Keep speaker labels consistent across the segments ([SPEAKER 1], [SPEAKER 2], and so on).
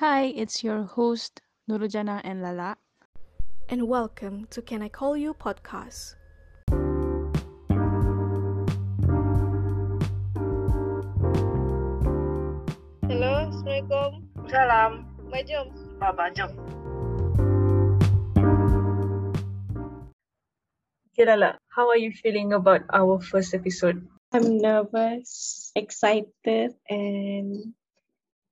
[SPEAKER 1] Hi, it's your host Nurujana and Lala.
[SPEAKER 2] and welcome to Can I Call You podcast.
[SPEAKER 3] Hello, Assalamualaikum.
[SPEAKER 4] Salam.
[SPEAKER 3] Mai jom.
[SPEAKER 4] Baba, jom. Okay, Lala, how are you feeling about our first episode?
[SPEAKER 3] I'm nervous, excited, and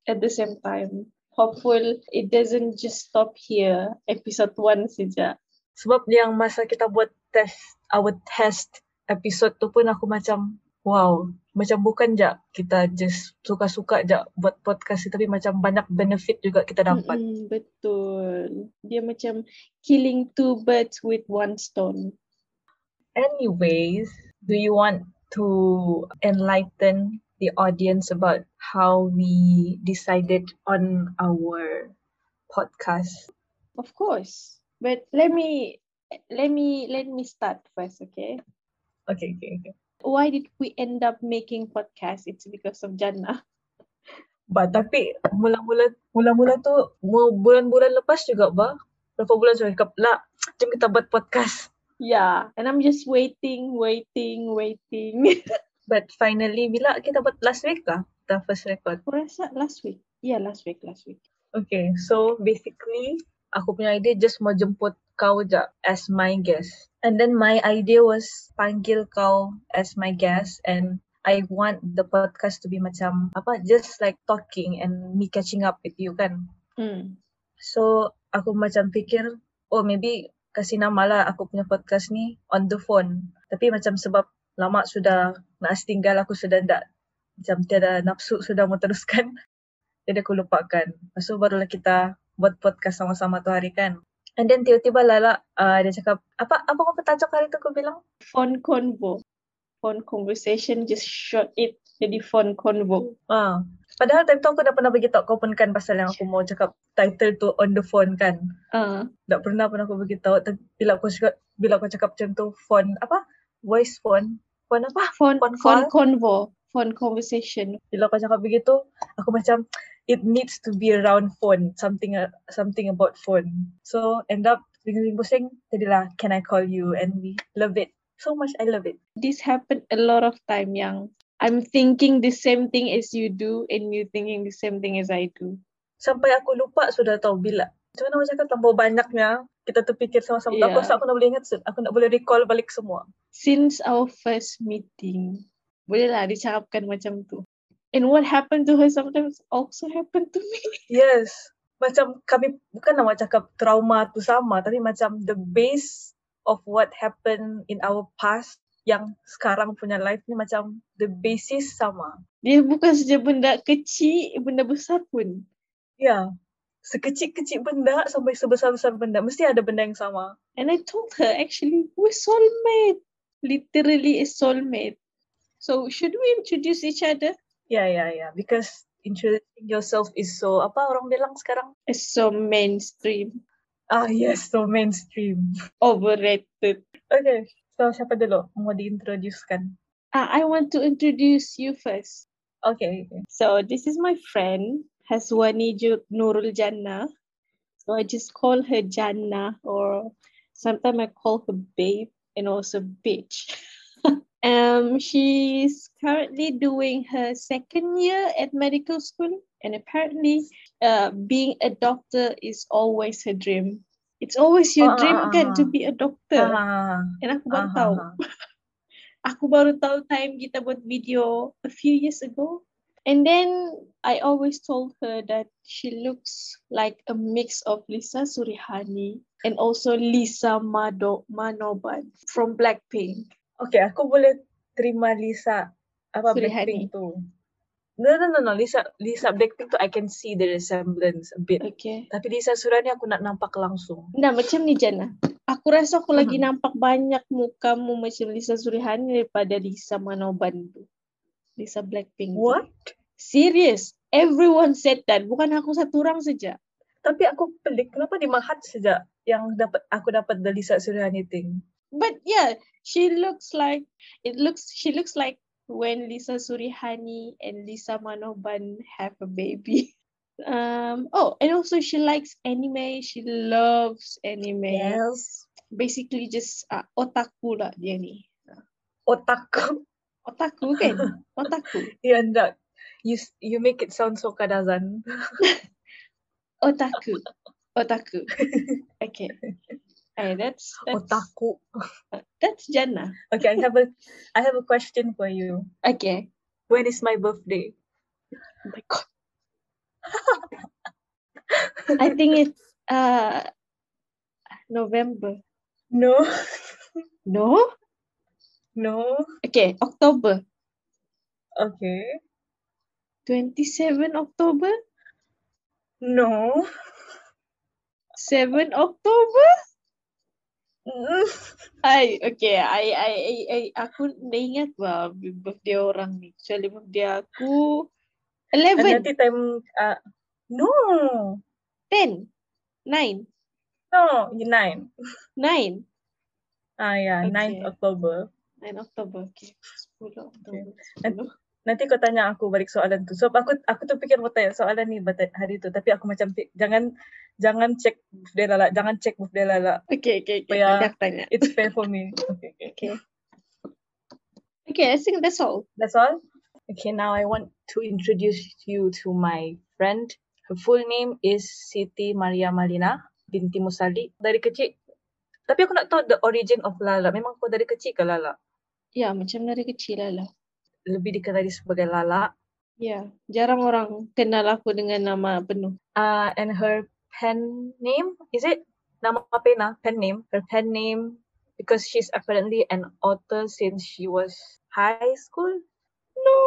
[SPEAKER 3] at the same time, hopeful it doesn't just stop here. Episode 1 saja.
[SPEAKER 4] Sebab yang masa kita buat test, our test episode tu pun aku macam, wow, macam bukan je kita just suka-suka je buat podcast ni, tapi macam banyak benefit juga kita dapat.
[SPEAKER 3] Mm-mm, betul. Dia macam killing two birds with one stone.
[SPEAKER 4] Anyways, do you want to enlighten the audience about how we decided on our podcast?
[SPEAKER 3] Of course. But let me let me let me start first, okay?
[SPEAKER 4] Okay, okay, okay.
[SPEAKER 3] Why did we end up making podcast? It's because of Jannah.
[SPEAKER 4] Ba, tapi mula-mula mula-mula tu mau bulan-bulan lepas juga ba. Berapa bulan sudah cakap, lah, jom kita buat podcast.
[SPEAKER 3] Yeah, and I'm just waiting, waiting, waiting.
[SPEAKER 4] But finally, bila kita buat last week lah, the first record.
[SPEAKER 3] Aku rasa last week. Yeah, last week, last week.
[SPEAKER 4] Okay, so basically, aku punya idea just mau jemput kau je as my guest. And then my idea was panggil kau as my guest and I want the podcast to be macam apa just like talking and me catching up with you kan.
[SPEAKER 3] Hmm.
[SPEAKER 4] So aku macam fikir oh maybe kasih nama lah aku punya podcast ni on the phone. Tapi macam sebab lama sudah nak tinggal aku sudah tak macam tiada nafsu sudah mau teruskan. Jadi aku lupakan. Lepas tu barulah kita buat podcast sama-sama tu hari kan. And then tiba-tiba Lala uh, dia cakap apa apa kau tajuk hari tu aku bilang?
[SPEAKER 3] Phone convo. Phone conversation, just short it. Jadi phone convo.
[SPEAKER 4] Ah. Padahal time tu aku dah pernah beritahu kau pun kan pasal yang aku mau cakap title tu on the phone kan.
[SPEAKER 3] Uh,
[SPEAKER 4] Tak pernah pun aku beritahu bila aku cakap bila aku cakap macam tu phone apa? Voice phone. Phone apa?
[SPEAKER 3] phone,
[SPEAKER 4] Phone
[SPEAKER 3] phone
[SPEAKER 4] call?
[SPEAKER 3] convo. Phone conversation.
[SPEAKER 4] Bila kau cakap begitu, aku macam it needs to be around phone, something uh, something about phone. So end up pusing-pusing, jadilah can I call you and we love it so much. I love it.
[SPEAKER 3] This happened a lot of time yang I'm thinking the same thing as you do and you thinking the same thing as I do.
[SPEAKER 4] Sampai aku lupa sudah tahu bila. Macam mana aku cakap terlalu banyaknya kita terfikir sama-sama.
[SPEAKER 3] Yeah.
[SPEAKER 4] Aku rasa aku nak boleh ingat, aku nak boleh recall balik semua.
[SPEAKER 3] Since our first meeting, bolehlah dicakapkan macam tu. And what happened to her sometimes also happened to me.
[SPEAKER 4] Yes. Macam kami bukan nak cakap trauma tu sama tapi macam the base of what happened in our past yang sekarang punya life ni macam the basis sama.
[SPEAKER 3] Dia bukan saja benda kecil, benda besar pun.
[SPEAKER 4] Ya. Sekecil-kecil benda sampai sebesar-besar benda mesti ada benda yang sama.
[SPEAKER 3] And I told her actually we're soulmate. Literally a soulmate. So should we introduce each other?
[SPEAKER 4] Ya ya ya because introducing yourself is so apa orang bilang sekarang?
[SPEAKER 3] It's so mainstream.
[SPEAKER 4] Ah yes, so mainstream.
[SPEAKER 3] Overrated.
[SPEAKER 4] Okay, so siapa dulu mau diintroducekan?
[SPEAKER 3] Uh, I want to introduce you first.
[SPEAKER 4] Okay, okay.
[SPEAKER 3] So this is my friend Haswani Ju- Nurul Jannah. So I just call her Jannah or sometimes I call her babe and also bitch. um, she's currently doing her second year at medical school and apparently uh, being a doctor is always her dream. It's always your
[SPEAKER 4] Ah,
[SPEAKER 3] dream
[SPEAKER 4] ah,
[SPEAKER 3] kan to
[SPEAKER 4] ah.
[SPEAKER 3] be a doctor.
[SPEAKER 4] Ah,
[SPEAKER 3] And aku baru
[SPEAKER 4] ah,
[SPEAKER 3] tahu.
[SPEAKER 4] ah,
[SPEAKER 3] Aku baru tahu time kita buat video a few years ago. And then I always told her that she looks like a mix of Lisa Surihani and also Lisa Mado Manoban from Blackpink.
[SPEAKER 4] Okay, aku boleh terima Lisa apa
[SPEAKER 3] Surihani.
[SPEAKER 4] Blackpink tu. No, no, no, no. Lisa, Lisa Blackpink tu I can see the resemblance a bit.
[SPEAKER 3] Okay.
[SPEAKER 4] Tapi Lisa Surani aku nak nampak langsung.
[SPEAKER 3] Nah, macam ni Jana. Aku rasa aku lagi
[SPEAKER 4] Mhm.
[SPEAKER 3] nampak banyak mukamu macam Lisa Surihani daripada Lisa Manoban tu. Lisa Blackpink.
[SPEAKER 4] What?
[SPEAKER 3] Serious. Everyone said that. Bukan aku satu orang saja.
[SPEAKER 4] Tapi aku pelik, kenapa di Mahat saja yang dapat aku dapat the Lisa Surani thing?
[SPEAKER 3] but yeah, she looks like it looks she looks like when Lisa Surihani and Lisa Manoban have a baby. Um. Oh, and also she likes anime. She loves anime.
[SPEAKER 4] Yes.
[SPEAKER 3] Basically, just uh, otaku lah dia ni.
[SPEAKER 4] Otaku.
[SPEAKER 3] Otaku kan? otaku.
[SPEAKER 4] Ya, enggak. You, you make it sound so kadazan.
[SPEAKER 3] Otaku. Otaku. Okay. Hey, that's that's
[SPEAKER 4] Otaku.
[SPEAKER 3] that's Jannah.
[SPEAKER 4] Okay, I have a I have a question for you.
[SPEAKER 3] Okay.
[SPEAKER 4] When is my birthday?
[SPEAKER 3] Oh my god. I think it's uh November.
[SPEAKER 4] No.
[SPEAKER 3] No?
[SPEAKER 4] No.
[SPEAKER 3] Okay, October.
[SPEAKER 4] Okay.
[SPEAKER 3] 27 October?
[SPEAKER 4] No.
[SPEAKER 3] 7 October?
[SPEAKER 4] Mm.
[SPEAKER 3] Ay, okay. I, I, I, I, aku naingat ba birthday orang ni. Actually, birthday aku
[SPEAKER 4] And
[SPEAKER 3] 11,
[SPEAKER 4] nanti time uh, no.
[SPEAKER 3] 10, 9,
[SPEAKER 4] No, you nine.
[SPEAKER 3] 9,
[SPEAKER 4] Ah yeah,
[SPEAKER 3] Okay.
[SPEAKER 4] 9th October.
[SPEAKER 3] 9 October. Okay. 10 October.
[SPEAKER 4] And-
[SPEAKER 3] 10.
[SPEAKER 4] Nanti kau tanya aku balik soalan tu. Sebab aku aku tu fikir mau tanya soalan ni hari tu tapi aku macam jangan jangan check birthday lala, jangan check birthday lala.
[SPEAKER 3] Okay, okay, okay. Nanti aku tanya.
[SPEAKER 4] It's fair for me. Okay, okay.
[SPEAKER 3] Okay. Okay, I think that's all.
[SPEAKER 4] That's all? Okay, now I want to introduce you to my friend. Her full name is Siti Maria Malina binti Musali. Dari kecil, tapi aku nak tahu the origin of Lala. Memang kau dari kecil ke Lala?
[SPEAKER 3] Ya, macam dari kecil lah lah.
[SPEAKER 4] Lebih dikenali sebagai Lala.
[SPEAKER 3] Ya, jarang orang kenal aku dengan nama penuh.
[SPEAKER 4] Uh, and her pen name, is it? Nama pena, pen name. Her pen name, because she's apparently an author since she was high school.
[SPEAKER 3] No,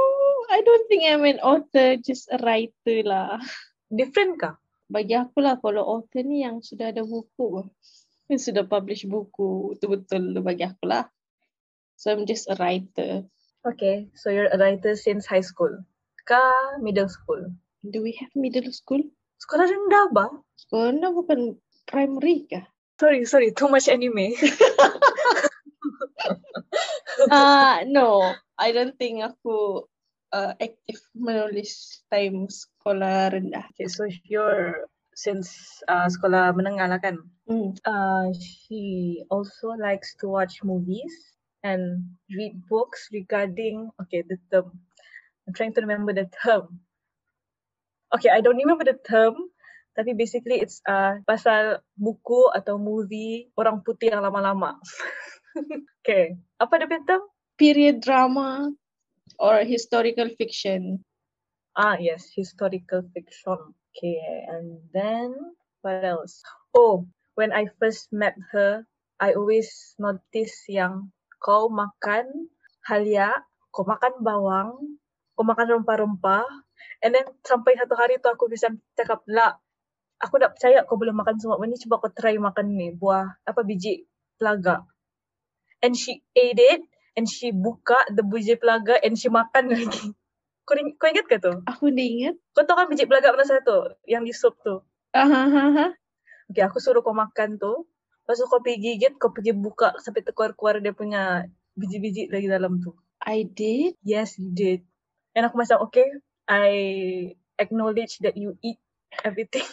[SPEAKER 3] I don't think I'm an author, just a writer lah.
[SPEAKER 4] Different kah?
[SPEAKER 3] Bagi aku lah, kalau author ni yang sudah ada buku. Yang sudah publish buku, betul-betul bagi aku lah. So I'm just a writer.
[SPEAKER 4] Okay, so you're a writer since high school. Kah middle school?
[SPEAKER 3] Do we have middle school?
[SPEAKER 4] Sekolah rendah ba?
[SPEAKER 3] Sekolah na bukan primary kah?
[SPEAKER 4] Sorry, sorry, too much anime.
[SPEAKER 3] Ah, no. I don't think aku uh, active menulis time sekolah rendah.
[SPEAKER 4] okay, so you're since uh, sekolah menengah lah kan?
[SPEAKER 3] Hmm.
[SPEAKER 4] Uh, she also likes to watch movies and read books regarding okay the term. I'm trying to remember the term. Okay, I don't remember the term. Tapi basically it's uh, pasal buku atau movie orang putih yang lama-lama. okay, apa dia punya term?
[SPEAKER 3] Period drama or historical fiction.
[SPEAKER 4] Ah, yes, historical fiction. Okay, and then what else? Oh, when I first met her, I always notice yang kau makan halia, kau makan bawang, kau makan rempah-rempah, and then sampai satu hari tu aku bisa cakap, lah, aku tak percaya kau boleh makan semua benda ni, cuba kau try makan ni, buah, apa, biji pelaga. And she ate it, and she buka the biji pelaga, and she makan lagi. Kau, ing- kau ingat ke tu?
[SPEAKER 3] Aku dah ingat.
[SPEAKER 4] Kau tahu kan biji pelaga mana satu? Yang di sup tu.
[SPEAKER 3] Ha.
[SPEAKER 4] Okay, aku suruh kau makan tu. Lepas tu kau pergi gigit, kau pergi buka sampai terkeluar-keluar dia punya biji-biji lagi dalam tu.
[SPEAKER 3] I did.
[SPEAKER 4] Yes, you did. And aku macam, okay, I acknowledge that you eat everything.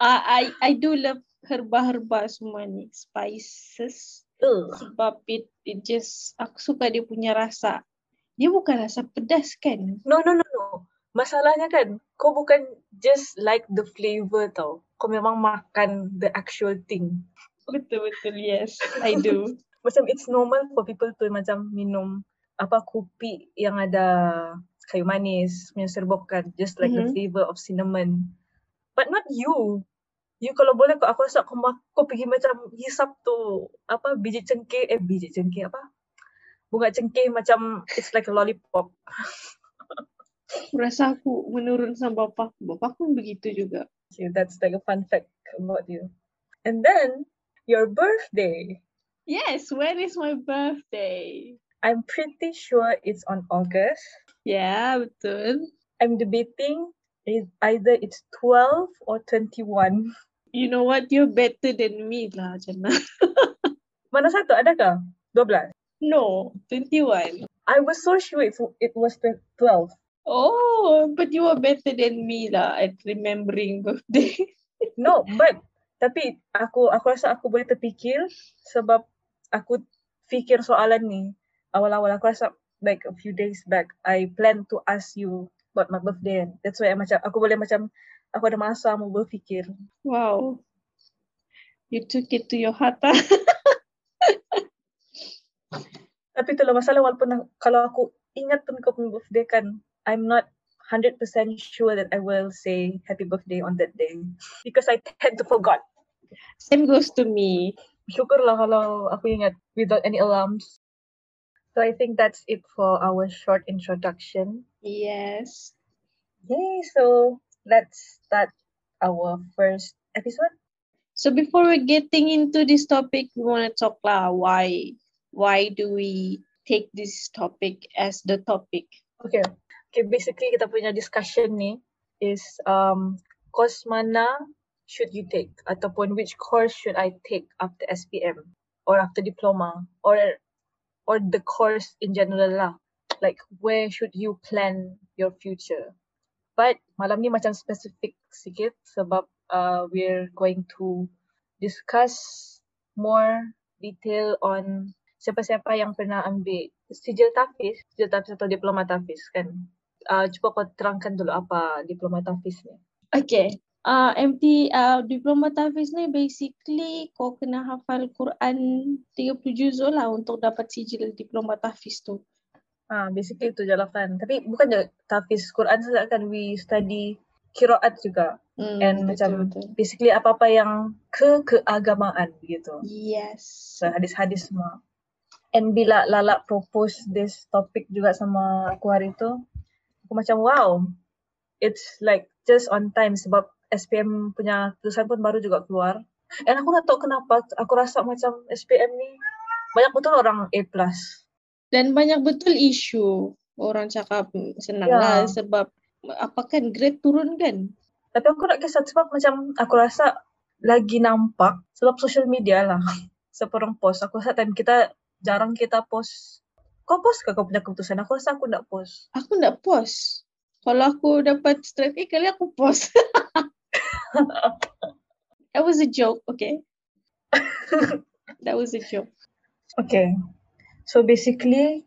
[SPEAKER 3] I I I do love herba-herba semua ni. Spices.
[SPEAKER 4] Ugh.
[SPEAKER 3] Sebab it, it just, aku suka dia punya rasa. Dia bukan rasa pedas kan?
[SPEAKER 4] No, no, no, no. Masalahnya kan, kau bukan just like the flavor tau. Kau memang makan the actual thing.
[SPEAKER 3] Betul-betul, yes. I do.
[SPEAKER 4] Macam it's normal for people to macam minum apa kopi yang ada kayu manis, punya serbukan, just like the
[SPEAKER 3] Mhm.
[SPEAKER 4] flavor of cinnamon. But not you. You kalau boleh kau aku rasa kau, mak- kau pergi macam hisap tu apa biji cengkeh eh biji cengkeh apa bunga cengkeh macam it's like a lollipop.
[SPEAKER 3] Rasa aku menurun sama bapak. Bapak pun begitu juga.
[SPEAKER 4] Okay, that's like a fun fact about you. And then your birthday.
[SPEAKER 3] Yes, when is my birthday?
[SPEAKER 4] I'm pretty sure it's on August.
[SPEAKER 3] Yeah, betul.
[SPEAKER 4] I'm debating is either it's 12 or 21.
[SPEAKER 3] You know what? You're better than me lah, Jana.
[SPEAKER 4] Mana satu? Adakah? 12.
[SPEAKER 3] No, 21.
[SPEAKER 4] I was so sure it, it was tw- 12.
[SPEAKER 3] Oh, but you are better than me lah at remembering birthday.
[SPEAKER 4] No, but tapi aku aku rasa aku boleh terfikir sebab aku fikir soalan ni awal-awal aku rasa like a few days back I plan to ask you about my birthday. That's why I macam aku boleh macam aku ada masa mau berfikir.
[SPEAKER 3] Wow. You took it to your heart. ah.
[SPEAKER 4] Tapi itulah masalah walaupun kalau aku ingat pun kau punya birthday kan, I'm not 100% sure that I will say happy birthday on that day. Because I tend to forgot.
[SPEAKER 3] Same goes to me.
[SPEAKER 4] Syukurlah kalau aku ingat without any alarms. So I think that's it for our short introduction.
[SPEAKER 3] Yes.
[SPEAKER 4] Yay, so let's start our first episode.
[SPEAKER 3] So before we're getting into this topic, we want to talk lah why why do we take this topic as the topic?
[SPEAKER 4] Okay. Okay, basically kita punya discussion ni is um course mana should you take ataupun which course should I take after SPM or after diploma or or the course in general lah. Like where should you plan your future? But malam ni macam spesifik sikit sebab uh, we're going to discuss more detail on siapa-siapa yang pernah ambil sijil tafis, sijil tafis atau diploma tafis kan. Uh, cuba kau terangkan dulu apa diploma tafis ni.
[SPEAKER 3] Okay. Uh, MT uh, diploma tahfiz ni basically kau kena hafal Quran 30 juzul lah untuk dapat sijil diploma tahfiz tu.
[SPEAKER 4] Ah, basically itu je lah kan. Tapi bukan je tafis Quran saja kan we study kiraat juga.
[SPEAKER 3] Hmm,
[SPEAKER 4] And macam basically apa-apa yang ke keagamaan gitu.
[SPEAKER 3] Yes.
[SPEAKER 4] So hadis-hadis semua. And bila Lala propose this topic juga sama aku hari tu, aku macam wow. It's like just on time sebab SPM punya tulisan pun baru juga keluar. And aku tak tahu kenapa aku rasa macam SPM ni banyak betul orang A+.
[SPEAKER 3] Dan banyak betul isu orang cakap "Hmm, senang
[SPEAKER 4] Ya.
[SPEAKER 3] lah sebab apa kan grade turun kan?
[SPEAKER 4] Tapi aku nak kisah sebab macam aku rasa lagi nampak sebab social media lah. Siapa orang post. Aku rasa time kita jarang kita post. Kau post ke kau punya keputusan? Aku rasa aku nak post.
[SPEAKER 3] Aku nak post. Kalau aku dapat straight A kali aku post. That was a joke, okay? That was a joke.
[SPEAKER 4] Okay. So basically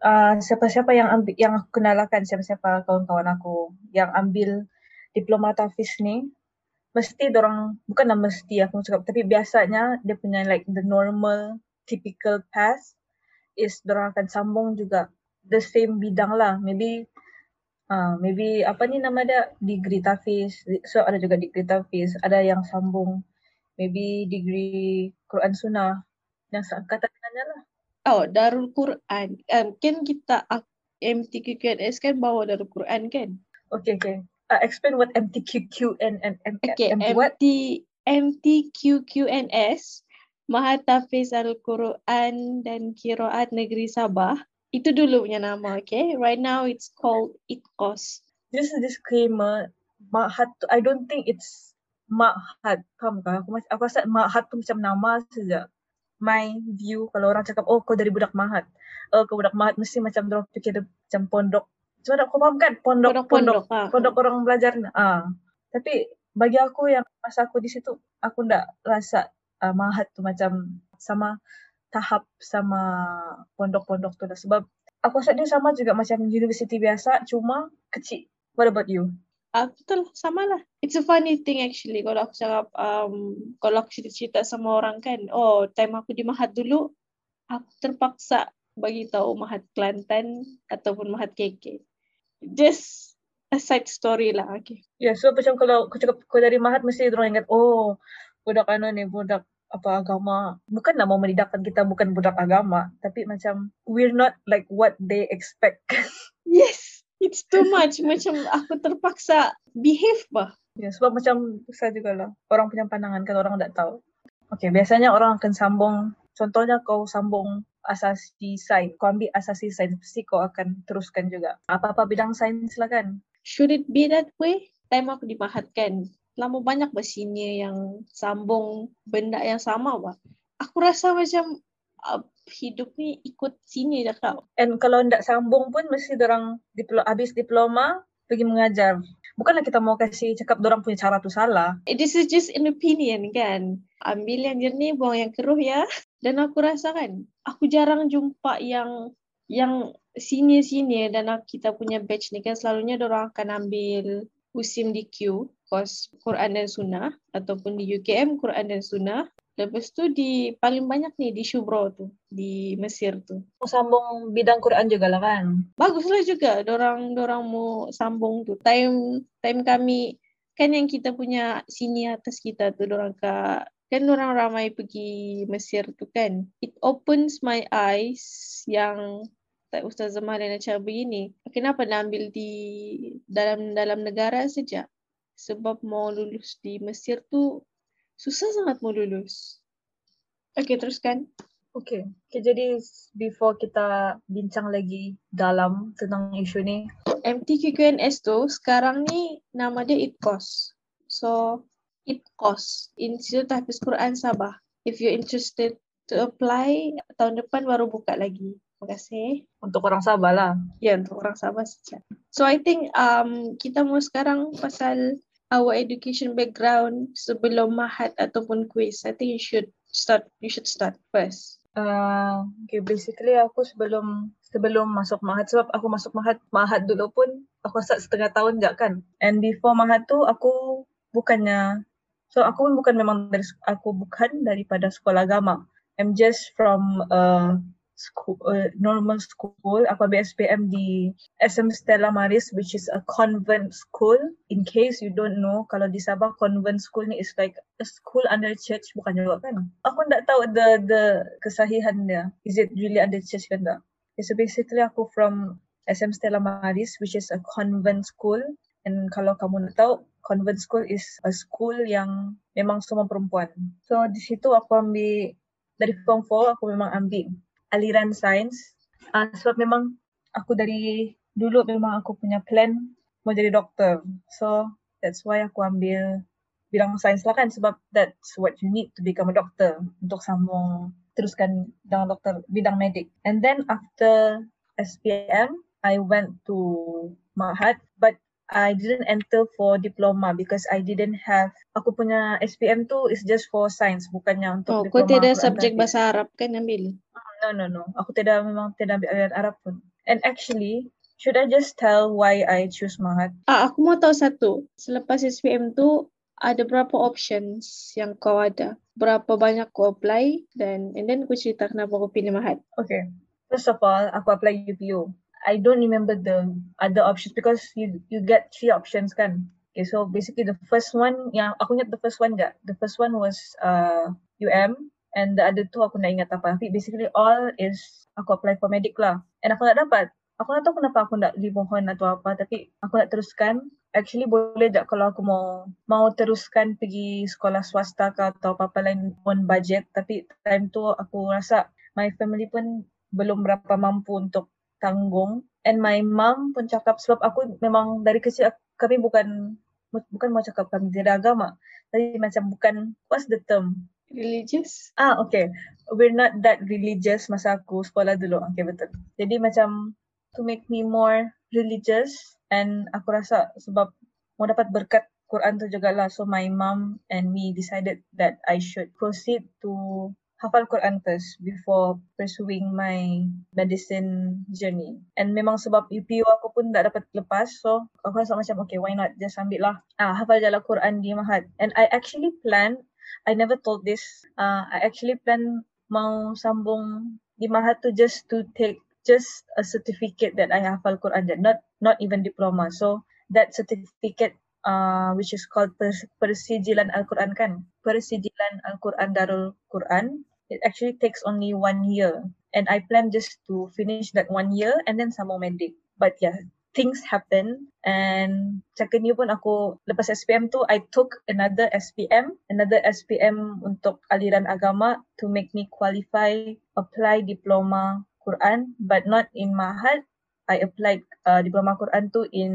[SPEAKER 4] uh, siapa-siapa yang ambil yang aku kenalkan siapa-siapa kawan-kawan aku yang ambil diploma tafis ni mesti orang bukan nama mesti aku cakap tapi biasanya dia punya like the normal typical path is orang akan sambung juga the same bidang lah maybe uh, maybe apa ni nama dia degree tafis so ada juga degree tafis ada yang sambung maybe degree Quran Sunnah yang seangkatan dengannya lah
[SPEAKER 3] Oh, Darul Quran. Um, kan kita MTQQNS kan bawa Darul Quran kan?
[SPEAKER 4] Okay, okay. Uh, explain what MTQQ and and and
[SPEAKER 3] Okay,
[SPEAKER 4] MT what?
[SPEAKER 3] MTQQNS Mahatafiz Al-Quran dan Kiraat Negeri Sabah. Itu dulu punya nama, okay? Right now it's called ITKOS.
[SPEAKER 4] Just a disclaimer. Mahat tu, I don't think it's Mahat. Faham ke? Aku, mas- aku rasa Mahat tu macam nama saja. My view, kalau orang cakap, oh kau dari budak Mahat. Oh kau budak Mahat, mesti macam orang fikir macam pondok. Cuma nak kau faham kan? Pondok, pondok,
[SPEAKER 3] Pondok-pondok. ah.
[SPEAKER 4] pondok orang belajar. Ah. Tapi bagi aku yang masa aku di situ, aku tak rasa uh, Mahat tu macam sama tahap sama pondok-pondok tu lah. Sebab aku rasa dia sama juga macam universiti biasa, cuma kecil. What about you?
[SPEAKER 3] Ah, betul, sama lah. It's a funny thing actually. Kalau aku cakap, um, kalau aku cerita-cerita sama orang kan, oh, time aku di Mahat dulu, aku terpaksa bagi tahu Mahat Kelantan ataupun Mahat KK. Just a side story lah, okay.
[SPEAKER 4] Ya, yeah, so macam kalau kau cakap kau dari Mahat, mesti orang ingat, oh, budak ano ni, budak apa agama. Bukan nak mau menidakkan kita bukan budak agama, tapi macam we're not like what they expect.
[SPEAKER 3] Yes, it's too much. Macam aku terpaksa behave bah.
[SPEAKER 4] Ya, sebab macam susah juga lah. Orang punya pandangan kalau orang tak tahu. Okay, biasanya orang akan sambung, contohnya kau sambung asasi sains. Kau ambil asasi sains, pasti kau akan teruskan juga. Apa-apa bidang sains lah kan.
[SPEAKER 3] Should it be that way? Time aku di Mahat kan, lama banyak senior yang sambung benda yang sama bah. Aku rasa macam uh, hidup ni ikut sini dah kau.
[SPEAKER 4] And kalau ndak sambung pun mesti orang diplo- habis diploma pergi mengajar. Bukanlah kita mau kasih cakap orang punya cara tu salah.
[SPEAKER 3] This is just an opinion kan. Ambil yang jernih, buang yang keruh ya. Dan aku rasa kan, aku jarang jumpa yang yang senior-senior dan kita punya batch ni kan selalunya orang akan ambil usim DQ, course Quran dan Sunnah ataupun di UKM Quran dan Sunnah. Lepas tu di paling banyak ni di Shubro tu, di Mesir tu.
[SPEAKER 4] Mau sambung bidang Quran juga lah kan.
[SPEAKER 3] Baguslah juga dorang dorang mau sambung tu. Time time kami kan yang kita punya sini atas kita tu dorang ka kan orang ramai pergi Mesir tu kan. It opens my eyes yang tak Ustaz Zaman dan macam begini. Kenapa nak ambil di dalam dalam negara saja? Sebab mau lulus di Mesir tu susah sangat mau lulus. Okay, teruskan.
[SPEAKER 4] Okay. okay. Jadi before kita bincang lagi dalam tentang isu ni.
[SPEAKER 3] MTQQNS tu sekarang ni nama dia ITKOS. So, ITKOS, Institut Hafiz Quran Sabah. If you're interested to apply, tahun depan baru buka lagi. Terima kasih.
[SPEAKER 4] Untuk orang Sabah lah.
[SPEAKER 3] Ya, untuk orang Sabah saja. So, I think um, kita mau sekarang pasal our education background sebelum mahat ataupun quiz. I think you should start you should start first.
[SPEAKER 4] Uh, okay, basically aku sebelum sebelum masuk mahat sebab aku masuk mahat mahat dulu pun aku rasa setengah tahun je kan. And before mahat tu aku bukannya so aku pun bukan memang dari aku bukan daripada sekolah agama. I'm just from uh, school, uh, normal school. Aku ambil SPM di SM Stella Maris which is a convent school. In case you don't know, kalau di Sabah convent school ni is like a school under church bukan juga kan? Aku tak tahu the the kesahihan dia. Is it really under church kan tak? Okay, so basically aku from SM Stella Maris which is a convent school. And kalau kamu nak tahu, convent school is a school yang memang semua perempuan. So di situ aku ambil dari form 4 aku memang ambil aliran sains uh, sebab memang aku dari dulu memang aku punya plan mau jadi doktor. So that's why aku ambil bidang sains lah kan sebab that's what you need to become a doctor untuk sambung teruskan dalam doktor bidang medik. And then after SPM, I went to Mahat but I didn't enter for diploma because I didn't have aku punya SPM tu is just for science bukannya untuk
[SPEAKER 3] oh,
[SPEAKER 4] diploma.
[SPEAKER 3] kau tidak subjek bahasa Arab kan ambil?
[SPEAKER 4] No, no, no. Aku tidak memang tidak ambil aliran Arab pun. And actually, should I just tell why I choose Mahat?
[SPEAKER 3] Ah, aku mau tahu satu. Selepas SPM tu ada berapa options yang kau ada? Berapa banyak kau apply dan and then kau cerita kenapa kau pilih Mahat.
[SPEAKER 4] Okay. First of all, aku apply UPU. I don't remember the other options because you you get three options kan. Okay, so basically the first one yang aku ingat the first one je. The first one was uh, UM and the other two aku nak ingat apa. Tapi basically all is aku apply for medic lah. And aku nak dapat. Aku tak tahu kenapa aku nak dimohon atau apa tapi aku nak teruskan. Actually boleh tak kalau aku mau mau teruskan pergi sekolah swasta ke atau apa-apa lain on budget. Tapi time tu aku rasa my family pun belum berapa mampu untuk tanggung. And my mom pun cakap sebab aku memang dari kecil kami bukan bukan mau cakap kami tidak agama. Tapi macam bukan what's the term?
[SPEAKER 3] Religious?
[SPEAKER 4] Ah, okay. We're not that religious masa aku sekolah dulu. Okay, betul. Jadi macam to make me more religious and aku rasa sebab mau dapat berkat Quran tu juga lah. So my mom and me decided that I should proceed to hafal Quran first before pursuing my medicine journey. And memang sebab UPU aku pun tak dapat lepas. So aku rasa macam okay why not just ambil lah. Ah, hafal jalan Quran di Mahat. And I actually plan I never told this. Uh, I actually plan mau sambung di tu just to take just a certificate that I have Al Quran, not not even diploma. So that certificate uh, which is called pers- Persijilan Al-Quran kan? Persijilan Al-Quran Darul Quran. It actually takes only one year. And I plan just to finish that one year and then sambung medik. But yeah, things happen and second year pun aku lepas SPM tu I took another SPM another SPM untuk aliran agama to make me qualify apply diploma Quran but not in Mahat I applied uh, diploma Quran tu in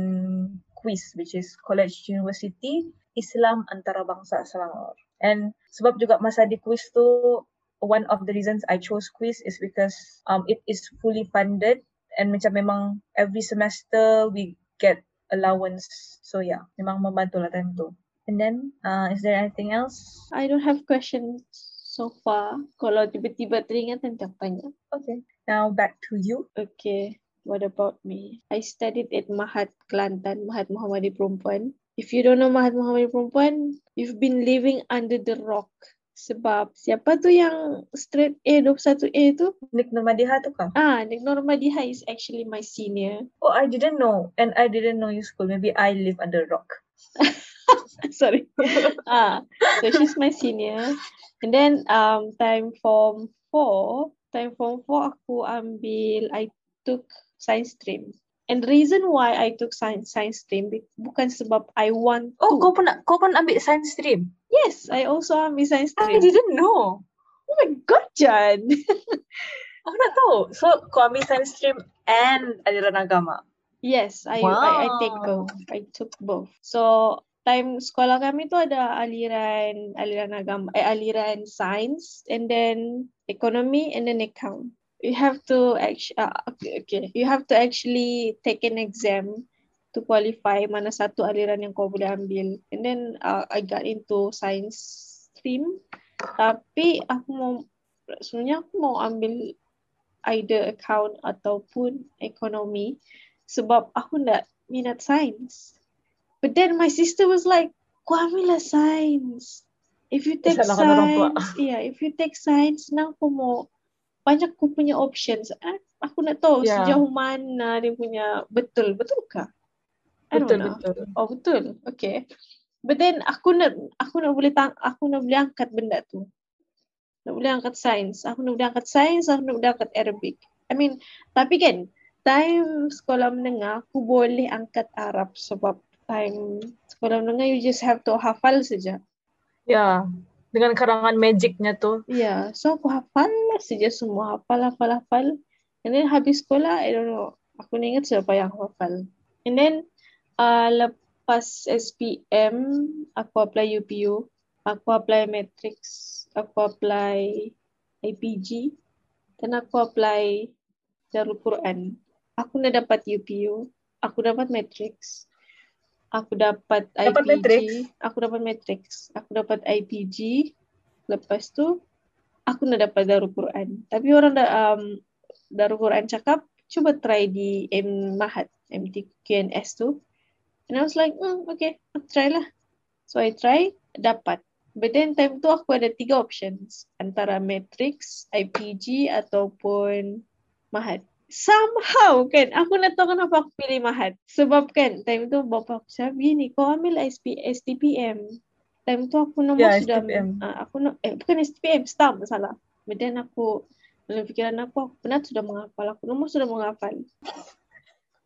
[SPEAKER 4] QUIS which is College University Islam Antarabangsa Selangor. And sebab juga masa di QUIS tu one of the reasons I chose quiz is because um it is fully funded and macam memang every semester we get allowance. So yeah, memang membantu lah time tu. And then, uh, is there anything else?
[SPEAKER 3] I don't have questions so far. Kalau tiba-tiba teringat aku tanya.
[SPEAKER 4] Okay. Now back to you.
[SPEAKER 3] Okay, what about me? I studied at Mahat Kelantan, Mahat Muhammadi Perempuan. If you don't know Mahat Muhammadi Perempuan, you've been living under the rock. Sebab siapa tu yang straight A 21A tu?
[SPEAKER 4] Nick Nurmadiha tu kah?
[SPEAKER 3] Ah, Nick Normadiha is actually my senior.
[SPEAKER 4] Oh, I didn't know. And I didn't know your school. Maybe I live under a rock.
[SPEAKER 3] Sorry. ah, so she's my senior. And then um time form 4, time form 4 aku ambil I took science stream. And the reason why I took science science stream bukan sebab I want
[SPEAKER 4] Oh,
[SPEAKER 3] to.
[SPEAKER 4] kau pun kau pun ambil science stream.
[SPEAKER 3] Yes, I also ambil science
[SPEAKER 4] I didn't know.
[SPEAKER 3] Oh my god, Jan.
[SPEAKER 4] Aku nak tahu. So, kau science stream and aliran agama.
[SPEAKER 3] yes, I, I I take both. I took both. So time sekolah kami tu ada aliran aliran agama, eh, aliran science and then economy and then account. You have to actually uh, okay, okay. You have to actually take an exam to qualify mana satu aliran yang kau boleh ambil. And then uh, I got into science stream. Tapi aku mau sebenarnya aku mau ambil either account ataupun economy sebab aku nak minat science. But then my sister was like, kau ambil lah science. If you take
[SPEAKER 4] tua.
[SPEAKER 3] science, yeah, if you take science, now aku mau banyak aku punya options. Ah, aku nak tahu
[SPEAKER 4] Yeah.
[SPEAKER 3] sejauh mana dia punya betul, betulkah? I don't
[SPEAKER 4] Betul,
[SPEAKER 3] know.
[SPEAKER 4] betul.
[SPEAKER 3] Oh betul. Okay. But then aku nak aku nak boleh tang aku nak boleh angkat benda tu. Nak boleh angkat sains. Aku nak boleh angkat sains, aku nak boleh angkat Arabic. I mean, tapi kan time sekolah menengah aku boleh angkat Arab sebab time sekolah menengah you just have to hafal saja.
[SPEAKER 4] Ya. Dengan karangan magicnya tu.
[SPEAKER 3] Yeah, so aku hafal saja semua, hafal, hafal, hafal. And then habis sekolah, I don't know, aku ni ingat siapa yang hafal. And then uh, lepas SPM, aku apply UPU, aku apply Matrix, aku apply IPG, dan aku apply Darul Quran. Aku nak dapat UPU, aku dapat Matrix, aku dapat
[SPEAKER 4] Dapat
[SPEAKER 3] IPG,
[SPEAKER 4] Matrix?
[SPEAKER 3] aku dapat Matrix, aku dapat IPG, lepas tu aku nak dapat Darul Quran. Tapi orang dah um, Darul Quran cakap cuba try di M Mahat, MTQNS tu. And I was like, hmm, okay, aku try lah. So I try, dapat. But then time tu aku ada tiga options. Antara Matrix, IPG ataupun Mahat. Somehow kan, aku nak tahu kenapa aku pilih Mahat. Sebab kan, time tu bapa aku cakap, gini, kau ambil SP, STPM. Time tu aku nombor
[SPEAKER 4] Ya,
[SPEAKER 3] sudah,
[SPEAKER 4] STPM.
[SPEAKER 3] ah, aku no, eh bukan STPM, STAM salah. But then aku, dalam fikiran aku, aku penat sudah menghafal. Aku nombor sudah menghafal.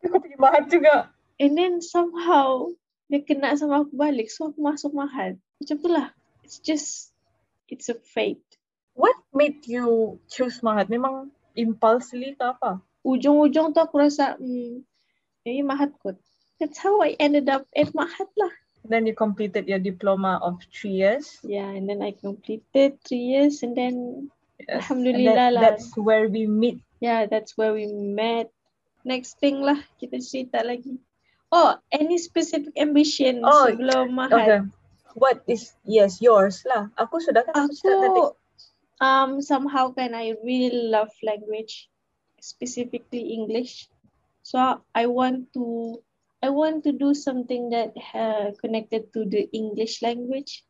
[SPEAKER 4] Aku pergi mahat juga.
[SPEAKER 3] And then somehow dia kena sama aku balik. So aku masuk mahal. Macam tu lah. It's just, it's a fate.
[SPEAKER 4] What made you choose mahat? Memang impulsively ke apa?
[SPEAKER 3] Ujung-ujung tu aku rasa, hmm, maybe mahat kot. That's how I ended up at mahat lah.
[SPEAKER 4] Then you completed your diploma of three years.
[SPEAKER 3] Yeah, and then I completed three years and then,
[SPEAKER 4] Yes.
[SPEAKER 3] Alhamdulillah
[SPEAKER 4] And that-
[SPEAKER 3] lah.
[SPEAKER 4] That's where we meet.
[SPEAKER 3] yeah, that's where we met. Next thing lah, kita cerita lagi. Oh, any specific ambition
[SPEAKER 4] Oh,
[SPEAKER 3] sebelum mahat?
[SPEAKER 4] Okay. What is, yes, yours lah. Aku sudah kan aku tadi.
[SPEAKER 3] Um somehow kan I really love language, specifically English. So I want to I want to do something that uh, connected to the English language.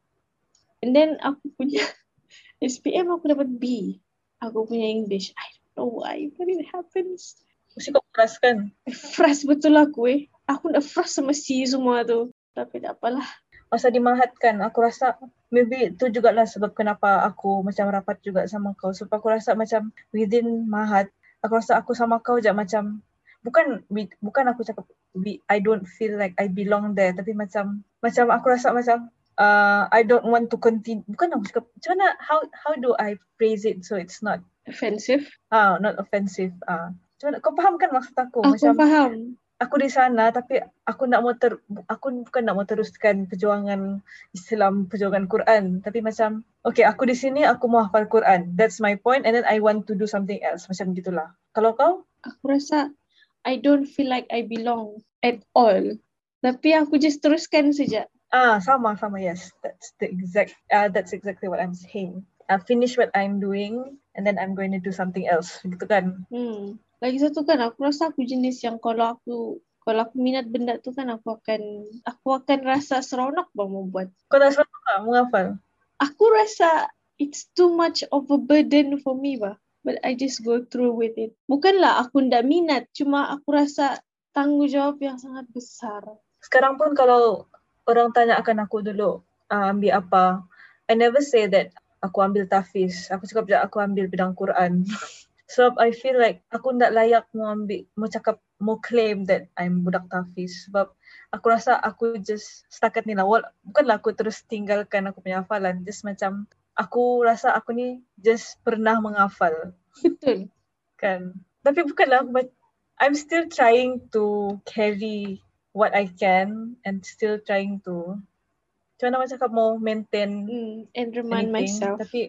[SPEAKER 3] And then aku punya SPM aku dapat B. Aku punya English. I don't know why, but it happens.
[SPEAKER 4] Mesti kau keras kan?
[SPEAKER 3] Frust betul aku eh. Aku nak frust sama C semua tu. Tapi tak apalah.
[SPEAKER 4] Masa di Mahat kan, aku rasa maybe tu jugalah sebab kenapa aku macam rapat juga sama kau. Sebab aku rasa macam within Mahat, aku rasa aku sama kau je macam bukan bukan aku cakap we, I don't feel like I belong there tapi macam macam aku rasa macam uh, I don't want to continue bukan aku cakap macam mana how how do I phrase it so it's not
[SPEAKER 3] Offensive.
[SPEAKER 4] ah not offensive ah macam mana kau faham kan maksud aku,
[SPEAKER 3] Aku
[SPEAKER 4] macam
[SPEAKER 3] faham.
[SPEAKER 4] Aku di sana tapi aku nak mau ter aku bukan nak mau teruskan perjuangan Islam, perjuangan Quran, tapi macam okay aku di sini aku mau hafal Quran. That's my point and then I want to do something else macam gitulah. Kalau kau?
[SPEAKER 3] Aku rasa I don't feel like I belong at all. Tapi aku just teruskan saja.
[SPEAKER 4] Ah, sama sama yes. That's the exact uh, that's exactly what I'm saying. I finish what I'm doing and then I'm going to do something else. Gitu kan?
[SPEAKER 3] Hmm. Lagi satu kan aku rasa aku jenis yang kalau aku kalau aku minat benda tu kan aku akan aku akan rasa seronok bang mau buat.
[SPEAKER 4] Kau tak suka tak menghafal?
[SPEAKER 3] Aku rasa it's too much of a burden for me bah. But I just go through with it. Bukanlah aku ndak minat, cuma aku rasa tanggungjawab yang sangat besar.
[SPEAKER 4] Sekarang pun kalau orang tanya akan aku dulu uh, ambil apa, I never say that aku ambil tafiz. Aku cakap je aku ambil bidang Quran. Sebab I feel like aku tak layak mau ambil, mau cakap, mau claim that I'm budak tafiz. Sebab aku rasa aku just setakat ni lah. Bukanlah aku terus tinggalkan aku punya hafalan. Just macam aku rasa aku ni just pernah menghafal.
[SPEAKER 3] Betul.
[SPEAKER 4] Kan? Tapi bukanlah aku I'm still trying to carry what I can and still trying to macam mana macam cakap mau maintain
[SPEAKER 3] mm, and remind
[SPEAKER 4] anything.
[SPEAKER 3] myself.
[SPEAKER 4] Tapi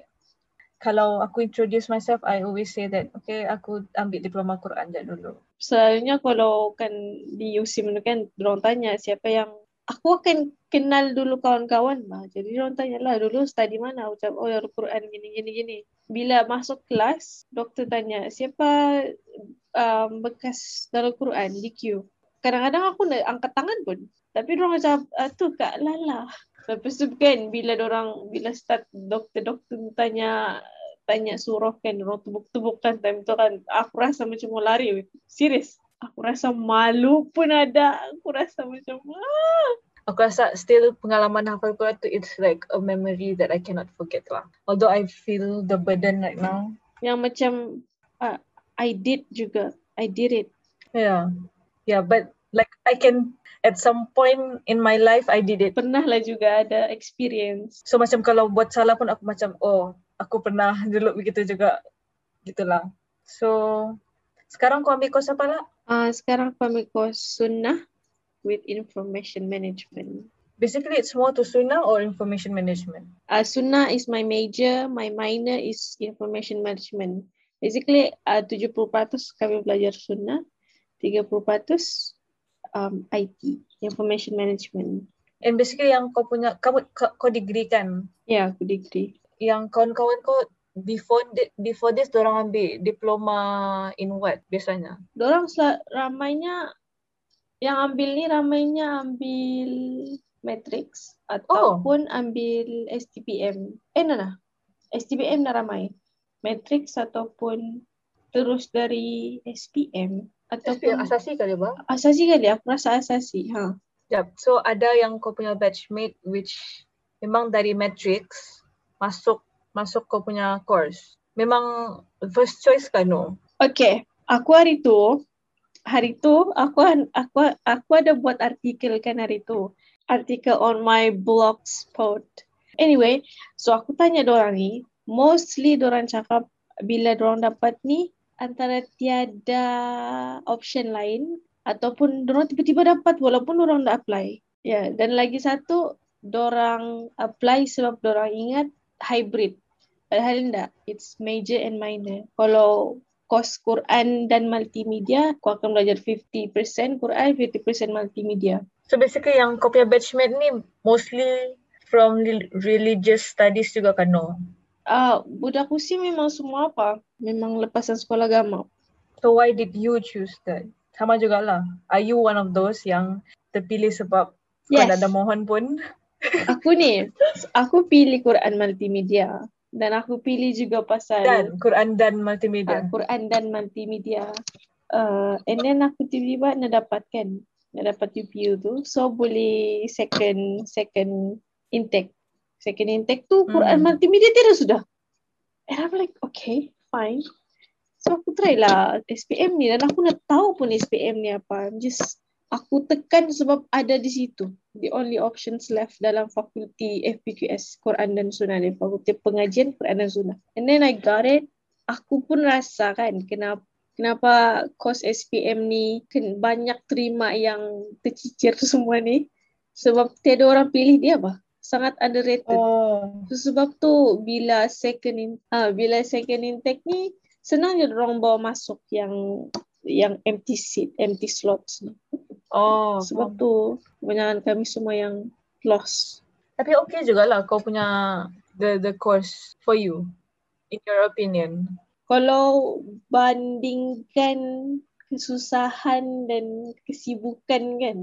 [SPEAKER 4] kalau aku introduce myself, I always say that, okay, aku ambil diploma Quran je dulu.
[SPEAKER 3] Selalunya kalau kan di USIM tu kan, orang tanya siapa yang, aku akan kenal dulu kawan-kawan lah. Jadi orang tanya lah, dulu study mana? Aku cakap, oh Darul Quran gini, gini, gini. Bila masuk kelas, doktor tanya, siapa um, bekas Darul Quran di? Kadang-kadang aku nak angkat tangan pun. Tapi orang macam, ah, tu Kak Lala. Lepas tu kan bila orang bila start doktor-doktor tanya tanya surah kan orang tubuk-tubuk kan time tu kan aku rasa macam mau lari. Serius aku rasa malu pun ada. Aku rasa macam ah.
[SPEAKER 4] aku rasa still pengalaman hafal Quran tu it's like a memory that I cannot forget lah. Although I feel the burden right now.
[SPEAKER 3] Yang macam uh, I did juga. I did it.
[SPEAKER 4] Yeah. Yeah but like I can at some point in my life I did it.
[SPEAKER 3] Pernah lah juga ada experience.
[SPEAKER 4] So macam kalau buat salah pun aku macam oh aku pernah dulu begitu juga gitulah. So sekarang kau ambil kos apa lah?
[SPEAKER 3] Uh, sekarang aku ambil kos sunnah with information management.
[SPEAKER 4] Basically it's more to sunnah or information management?
[SPEAKER 3] Uh, sunnah is my major, my minor is information management. Basically uh, 70% kami belajar sunnah, 30% um, IT, information management.
[SPEAKER 4] And basically yang kau punya, kau, kau degree kan?
[SPEAKER 3] Ya, yeah, aku degree.
[SPEAKER 4] Yang kawan-kawan kau before before this orang ambil diploma in what biasanya?
[SPEAKER 3] Orang ramainya yang ambil ni ramainya ambil matrix ataupun oh. ambil STPM. Eh, nah, STPM dah ramai. Matrix ataupun terus dari SPM
[SPEAKER 4] ataupun asasi kali bang?
[SPEAKER 3] Asasi kali aku rasa asasi. Ha.
[SPEAKER 4] Yep. So ada yang kau punya batchmate which memang dari matrix masuk masuk kau punya course. Memang first choice kan no?
[SPEAKER 3] Okay. Aku hari tu hari tu aku aku aku ada buat artikel kan hari tu. Artikel on my blogspot. Anyway, so aku tanya orang ni, mostly orang cakap bila orang dapat ni antara tiada option lain ataupun orang tiba-tiba dapat walaupun orang dah apply. Ya, dan lagi satu orang apply sebab orang ingat hybrid. Padahal tidak, it's major and minor. Kalau kos Quran dan multimedia, kau akan belajar 50% Quran, 50% multimedia.
[SPEAKER 4] So basically yang kau punya batchmate ni mostly from religious studies juga kan no?
[SPEAKER 3] uh, budak usia memang semua apa? Memang lepasan sekolah agama.
[SPEAKER 4] So why did you choose that? Sama juga lah. Are you one of those yang terpilih sebab yes. kau ada mohon pun?
[SPEAKER 3] aku ni, aku pilih Quran multimedia. Dan aku pilih juga pasal...
[SPEAKER 4] Dan, Quran dan multimedia.
[SPEAKER 3] Uh, Quran dan multimedia. Uh, and then aku tiba-tiba nak dapatkan. Nak dapat UPU tu. So boleh second second intake second intake tu Quran hmm. multimedia tiada sudah. And I'm like, okay, fine. So aku try lah SPM ni dan aku nak tahu pun SPM ni apa. I'm just, aku tekan sebab ada di situ. The only options left dalam fakulti FPQS Quran dan Sunnah ni. Fakulti pengajian Quran dan Sunnah. And then I got it. Aku pun rasa kan kenapa kenapa course SPM ni kan banyak terima yang tercicir semua ni. Sebab tiada orang pilih dia apa? Sangat underrated.
[SPEAKER 4] Oh.
[SPEAKER 3] So, sebab tu bila second in, ah bila second intake ni senang je orang bawa masuk yang yang empty seat, empty slots ni.
[SPEAKER 4] Oh.
[SPEAKER 3] Sebab tu kebanyakan kami semua yang lost.
[SPEAKER 4] Tapi okay jugalah kau punya the the course for you in your opinion.
[SPEAKER 3] Kalau bandingkan kesusahan dan kesibukan kan,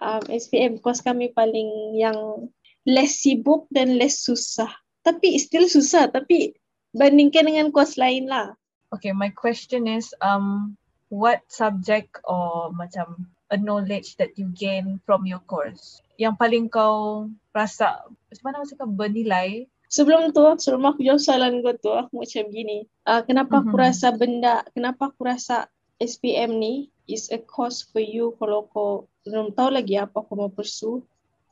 [SPEAKER 3] um, SPM course kami paling yang less sibuk dan less susah. Tapi still susah, tapi bandingkan dengan course lain lah.
[SPEAKER 4] Okay, my question is um what subject or macam a knowledge that you gain from your course yang paling kau rasa macam mana kau bernilai
[SPEAKER 3] Sebelum tu, sebelum aku jawab soalan kau tu, aku macam gini. Uh, kenapa aku
[SPEAKER 4] Mhm.
[SPEAKER 3] rasa benda, kenapa aku rasa SPM ni is a course for you kalau kau belum tahu lagi apa kau mau pursue.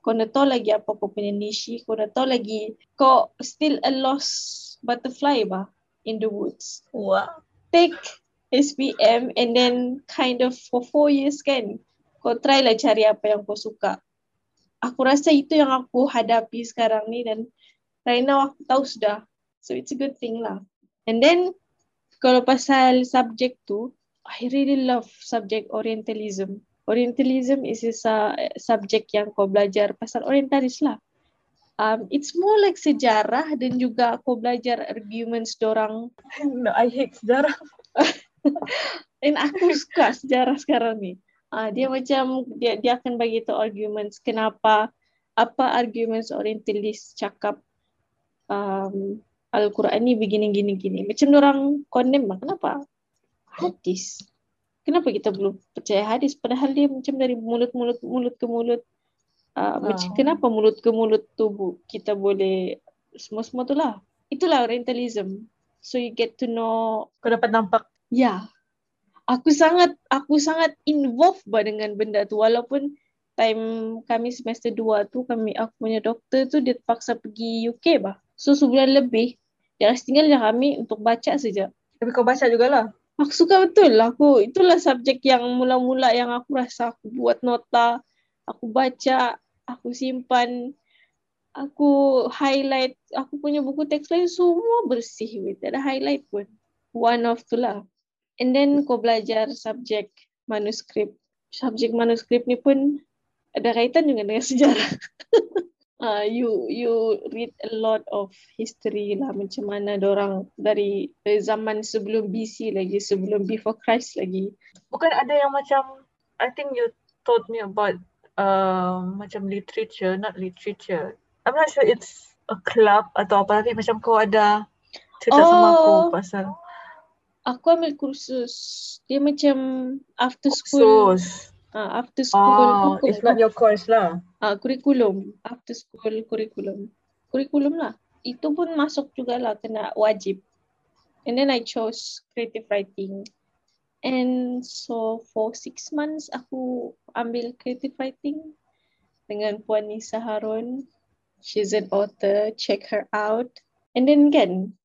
[SPEAKER 3] Kau nak tahu lagi apa kau punya niche. Kau nak tahu lagi, kau still a lost butterfly ba in the woods.
[SPEAKER 4] wow
[SPEAKER 3] Take SPM and then kind of for four years kan, kau try lah cari apa yang kau suka. Aku rasa itu yang aku hadapi sekarang ni dan right now aku tahu sudah. So it's a good thing lah. And then kalau pasal subjek tu, I really love subjek Orientalism. Orientalism is a su- subjek yang kau belajar pasal orientalis lah. Um, it's more like sejarah dan juga kau belajar arguments dorang
[SPEAKER 4] no, I hate sejarah
[SPEAKER 3] Dan aku suka sejarah sekarang ni. Ah dia macam dia dia akan bagi tahu arguments kenapa apa arguments orientalis cakap um, Al-Quran ni begini gini gini. Macam orang condemn lah. Kenapa? Hadis. Kenapa kita belum percaya hadis padahal dia macam dari mulut mulut mulut ke mulut. Uh, macam
[SPEAKER 4] Oh.
[SPEAKER 3] kenapa mulut ke mulut tu bu- kita boleh semua-semua tu lah. Itulah orientalism. So you get to know
[SPEAKER 4] kau dapat nampak
[SPEAKER 3] Ya. Aku sangat aku sangat involved bah dengan benda tu walaupun time kami semester 2 tu kami aku punya doktor tu dia terpaksa pergi UK bah. So sebulan lebih dia tinggal je kami untuk baca saja.
[SPEAKER 4] tapi kau baca jugalah
[SPEAKER 3] Aku suka betul lah aku itulah subjek yang mula-mula yang aku rasa aku buat nota, aku baca, aku simpan, aku highlight, aku punya buku teks lain semua bersih tak ada highlight pun. One of tu lah. And then kau belajar subjek manuskrip. Subjek manuskrip ni pun ada kaitan juga dengan sejarah. uh, you you read a lot of history lah. Macam mana orang dari zaman sebelum BC lagi sebelum before Christ lagi.
[SPEAKER 4] Bukan ada yang macam I think you told me about uh, macam literature not literature. I'm not sure it's a club atau apa tapi macam kau ada cerita sama aku
[SPEAKER 3] Oh.
[SPEAKER 4] pasal.
[SPEAKER 3] Aku ambil kursus. Dia macam after school.
[SPEAKER 4] Kursus
[SPEAKER 3] uh, after school.
[SPEAKER 4] Oh it's not your course lah
[SPEAKER 3] Ah, kurikulum after school kurikulum. Kurikulum lah. Itu pun masuk juga lah kena wajib. And then I chose creative writing. And so for six months aku ambil creative writing dengan Puan Nisa Harun. She's an author. Check her out. And then kan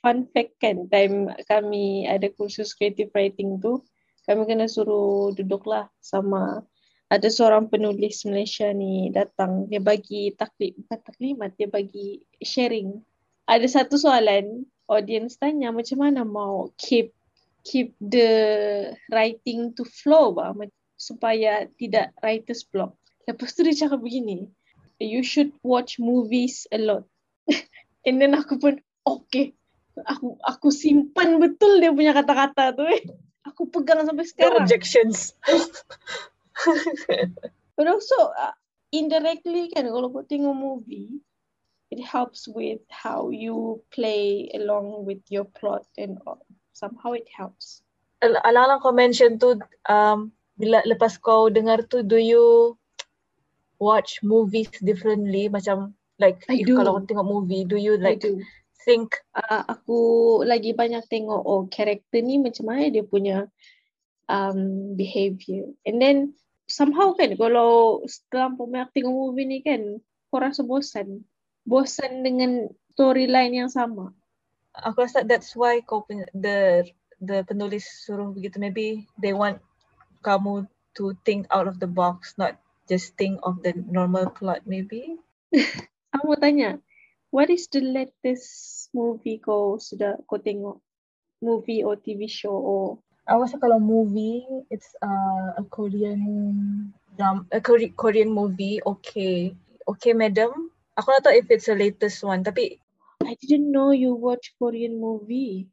[SPEAKER 3] fun fact kan time kami ada kursus creative writing tu kami kena suruh duduk lah sama ada seorang penulis Malaysia ni datang dia bagi taklid bukan taklimat dia bagi sharing. Ada satu soalan audience tanya macam mana mau keep keep the writing to flow bah, supaya tidak writer's block. Lepas tu dia cakap begini you should watch movies a lot. And then aku pun okay. Aku aku simpan betul dia punya kata-kata tu eh. Aku pegang sampai
[SPEAKER 4] no
[SPEAKER 3] sekarang.
[SPEAKER 4] Objections
[SPEAKER 3] But also uh, indirectly kan kalau kau tengok movie, it helps with how you play along with your plot and all. Somehow it helps.
[SPEAKER 4] Al- alang-alang kau mention tu um, bila lepas kau dengar tu do you watch movies differently macam like
[SPEAKER 3] I
[SPEAKER 4] if
[SPEAKER 3] do.
[SPEAKER 4] kalau kau tengok movie do you
[SPEAKER 3] I
[SPEAKER 4] like
[SPEAKER 3] do.
[SPEAKER 4] think
[SPEAKER 3] Uh, aku lagi banyak tengok oh karakter ni macam mana dia punya um, behavior. And then somehow kan kalau setelah banyak tengok movie ni kan kau rasa bosan. Bosan dengan storyline yang sama.
[SPEAKER 4] aku rasa that's why kau punya the the penulis suruh begitu maybe they want kamu to think out of the box not just think of the normal plot maybe
[SPEAKER 3] Aku mau tanya, what is the latest movie kau sudah kau tengok? Movie or TV show or
[SPEAKER 4] I rasa kalau movie it's uh, a Korean dram a Kore- Korean movie okay okay madam aku tak tahu if it's the latest one tapi
[SPEAKER 3] I didn't know you watch Korean movie.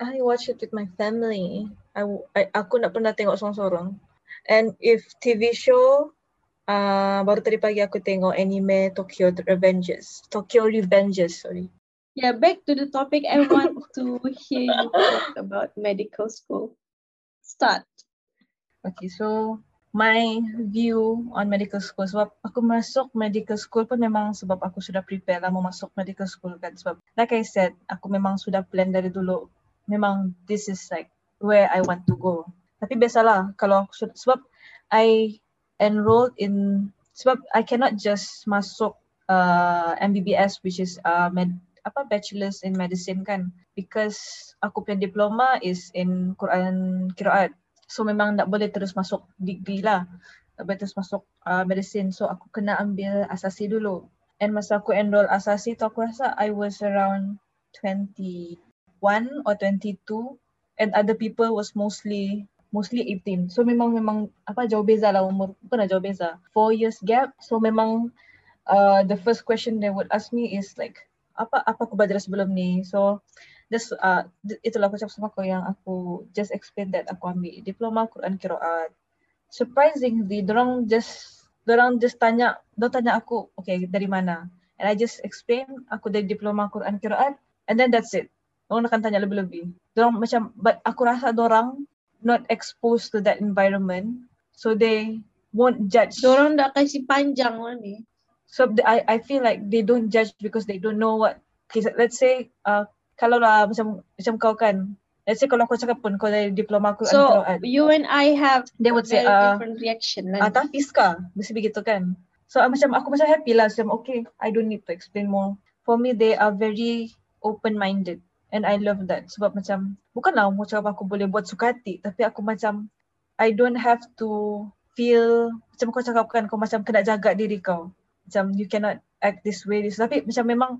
[SPEAKER 4] I watch it with my family. I, I aku nak pernah tengok seorang-seorang. And if TV show, uh, baru tadi pagi aku tengok anime Tokyo Revengers. Tokyo Revengers, sorry.
[SPEAKER 3] Yeah, back to the topic. I want to hear you talk about medical school. Start.
[SPEAKER 4] Okay, so my view on medical school. Sebab aku masuk medical school pun memang sebab aku sudah prepare lah mau masuk medical school kan. Sebab like I said aku memang sudah plan dari dulu. Memang this is like where I want to go. Tapi biasalah kalau aku sud- sebab I enrolled in sebab I cannot just masuk uh, MBBS which is uh, med, apa bachelor's in medicine kan because aku punya diploma is in Quran Kiraat So memang tak boleh terus masuk degree lah. Tak boleh terus masuk uh, medicine. So aku kena ambil asasi dulu. And masa aku enroll asasi tu aku rasa I was around 21 or 22 and other people was mostly mostly 18. So memang memang apa jauh beza lah umur. Bukan lah jauh beza. Four years gap. So memang uh, the first question they would ask me is like apa apa aku belajar sebelum ni. So That's, uh, itulah aku cakap sama kau yang aku just explain that aku ambil diploma Quran Kiraat. Surprisingly, dorang just dorang just tanya, dorang tanya aku, okay, dari mana? And I just explain aku dari diploma Quran Kiraat and then that's it. Dorang akan tanya lebih-lebih. Dorang macam, but aku rasa dorang not exposed to that environment so they won't judge.
[SPEAKER 3] Dorang dah kasih panjang lah ni.
[SPEAKER 4] So I I feel like they don't judge because they don't know what. Okay, let's say uh, kalau lah macam macam kau kan. Let's say kalau kau cakap pun kau dari diploma Quran
[SPEAKER 3] So
[SPEAKER 4] Quran.
[SPEAKER 3] you and I have
[SPEAKER 4] They would say
[SPEAKER 3] very
[SPEAKER 4] uh,
[SPEAKER 3] different reaction
[SPEAKER 4] ah tak Fiska. Mesti begitu kan. So uh, macam aku macam happy lah. Macam okay, I don't need to explain more. For me, they are very open-minded. And I love that. Sebab macam, bukanlah aku cakap aku boleh buat suka hati. Tapi aku macam, I don't have to feel, macam kau cakap kan, kau macam kena jaga diri kau. Macam you cannot act this way. This. Tapi macam memang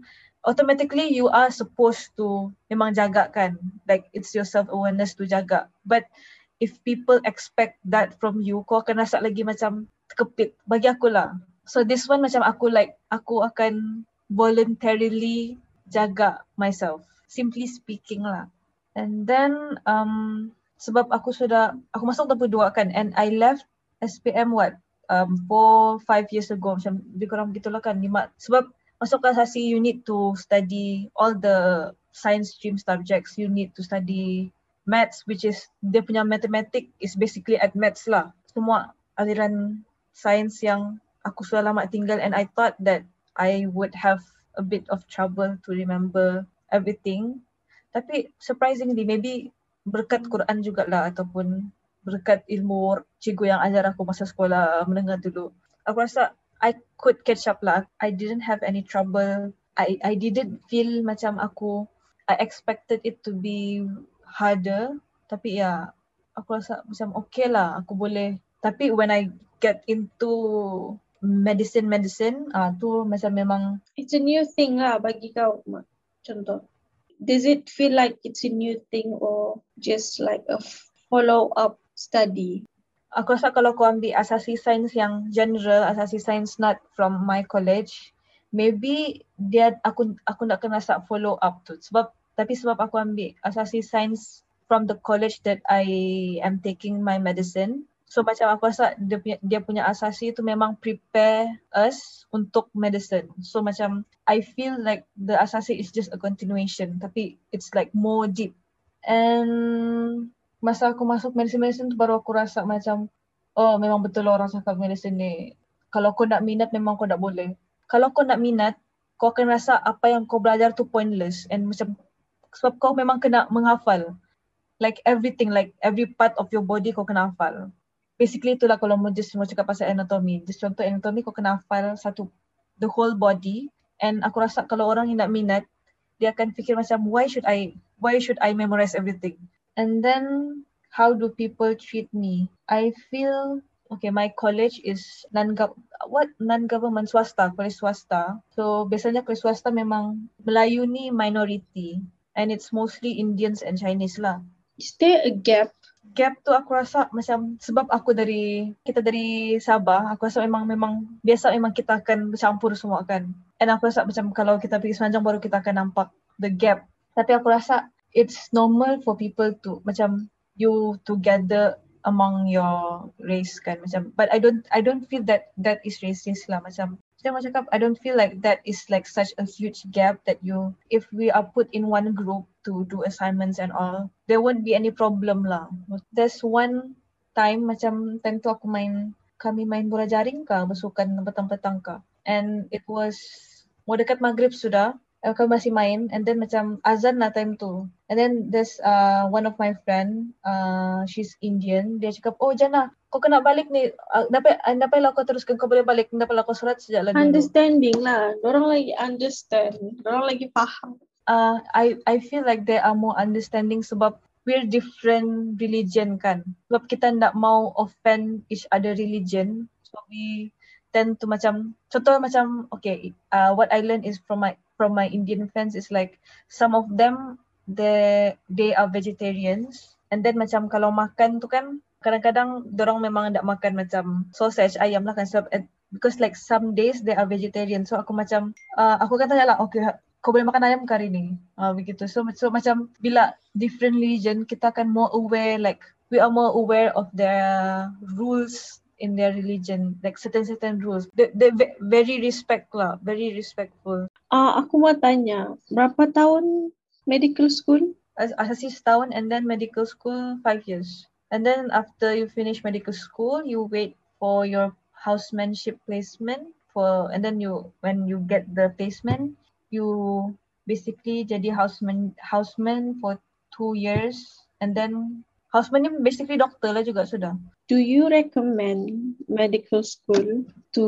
[SPEAKER 4] automatically you are supposed to memang jaga kan. Like it's your self-awareness to jaga. But if people expect that from you, kau akan rasa lagi macam terkepit. Bagi aku lah. So this one macam aku like, aku akan voluntarily jaga myself. Simply speaking lah. And then um, sebab aku sudah, aku masuk tahun kedua kan and I left SPM what? Um, four, five years ago. Macam lebih kurang begitulah kan. Lima. Sebab masuk ke asasi you need to study all the science stream subjects. You need to study maths which is dia punya mathematic is basically at maths lah. Semua aliran sains yang aku sudah lama tinggal and I thought that I would have a bit of trouble to remember everything. Tapi surprisingly maybe berkat Quran jugalah ataupun berkat ilmu cikgu yang ajar aku masa sekolah menengah dulu. Aku rasa I could catch up lah. I didn't have any trouble. I I didn't feel macam aku I expected it to be harder. Tapi ya, aku rasa macam okay lah. Aku boleh. Tapi when I get into medicine medicine, ah uh, tu macam memang
[SPEAKER 3] It's a new thing lah bagi kau. Contoh. Does it feel like it's a new thing or just like a follow up study?
[SPEAKER 4] aku rasa kalau kau ambil asasi sains yang general, asasi sains not from my college, maybe dia aku aku nak kena start follow up tu. Sebab tapi sebab aku ambil asasi sains from the college that I am taking my medicine. So macam aku rasa dia punya, dia punya asasi tu memang prepare us untuk medicine. So macam I feel like the asasi is just a continuation tapi it's like more deep. And masa aku masuk medicine-medicine tu baru aku rasa macam oh memang betul orang cakap medicine ni. Kalau kau nak minat memang kau tak boleh. Kalau kau nak minat, kau akan rasa apa yang kau belajar tu pointless and macam sebab kau memang kena menghafal. Like everything, like every part of your body kau kena hafal. Basically itulah kalau mau just mau cakap pasal anatomy. Just contoh anatomy kau kena hafal satu the whole body and aku rasa kalau orang yang nak minat dia akan fikir macam why should I why should I memorize everything? And then how do people treat me? I feel okay. My college is non what non government swasta, college swasta. So biasanya college swasta memang Melayu ni minority and it's mostly Indians and Chinese lah.
[SPEAKER 3] Is there a gap?
[SPEAKER 4] Gap tu aku rasa macam sebab aku dari kita dari Sabah, aku rasa memang memang biasa memang kita akan bercampur semua kan. And aku rasa macam kalau kita pergi Semenanjung baru kita akan nampak the gap. Tapi aku rasa it's normal for people to macam you together among your race kan macam but I don't I don't feel that that is racist lah macam saya mau cakap I don't feel like that is like such a huge gap that you if we are put in one group to do assignments and all there won't be any problem lah. There's one time macam time tu aku main kami main bola jaring bersukan petang-petang kah. And it was mau dekat maghrib sudah aku masih main and then macam azan lah time tu. And then there's uh, one of my friend uh, she's Indian. Dia cakap oh Jana kau kena balik ni. Uh, dapat uh, lah kau teruskan. Kau boleh balik. Dapat lah kau surat sejak lagi
[SPEAKER 3] understanding lah. Orang lagi understand. Orang lagi faham.
[SPEAKER 4] Uh, I I feel like they are more understanding sebab we're different religion kan. Sebab kita tak mau offend each other religion. So we tend to macam contoh macam okay uh, what I learn is from my from my Indian friends is like some of them they they are vegetarians. And then macam kalau makan tu kan kadang-kadang orang memang tak makan macam sausage ayam lah kan. Sebab because like some days they are vegetarian. So aku macam uh, aku tanya lah okay kau boleh makan ayam kari ni? Uh, begitu. So, so macam bila different religion kita akan more aware like we are more aware of their rules in their religion like certain certain rules. They they very respect lah very respectful.
[SPEAKER 3] Ah uh, aku mau tanya berapa tahun medical school?
[SPEAKER 4] As asasi setahun and then medical school five years. And then after you finish medical school you wait for your housemanship placement for and then you when you get the placement you basically jadi houseman houseman for two years. And then houseman ni basically doktor lah juga sudah
[SPEAKER 3] do you recommend medical school to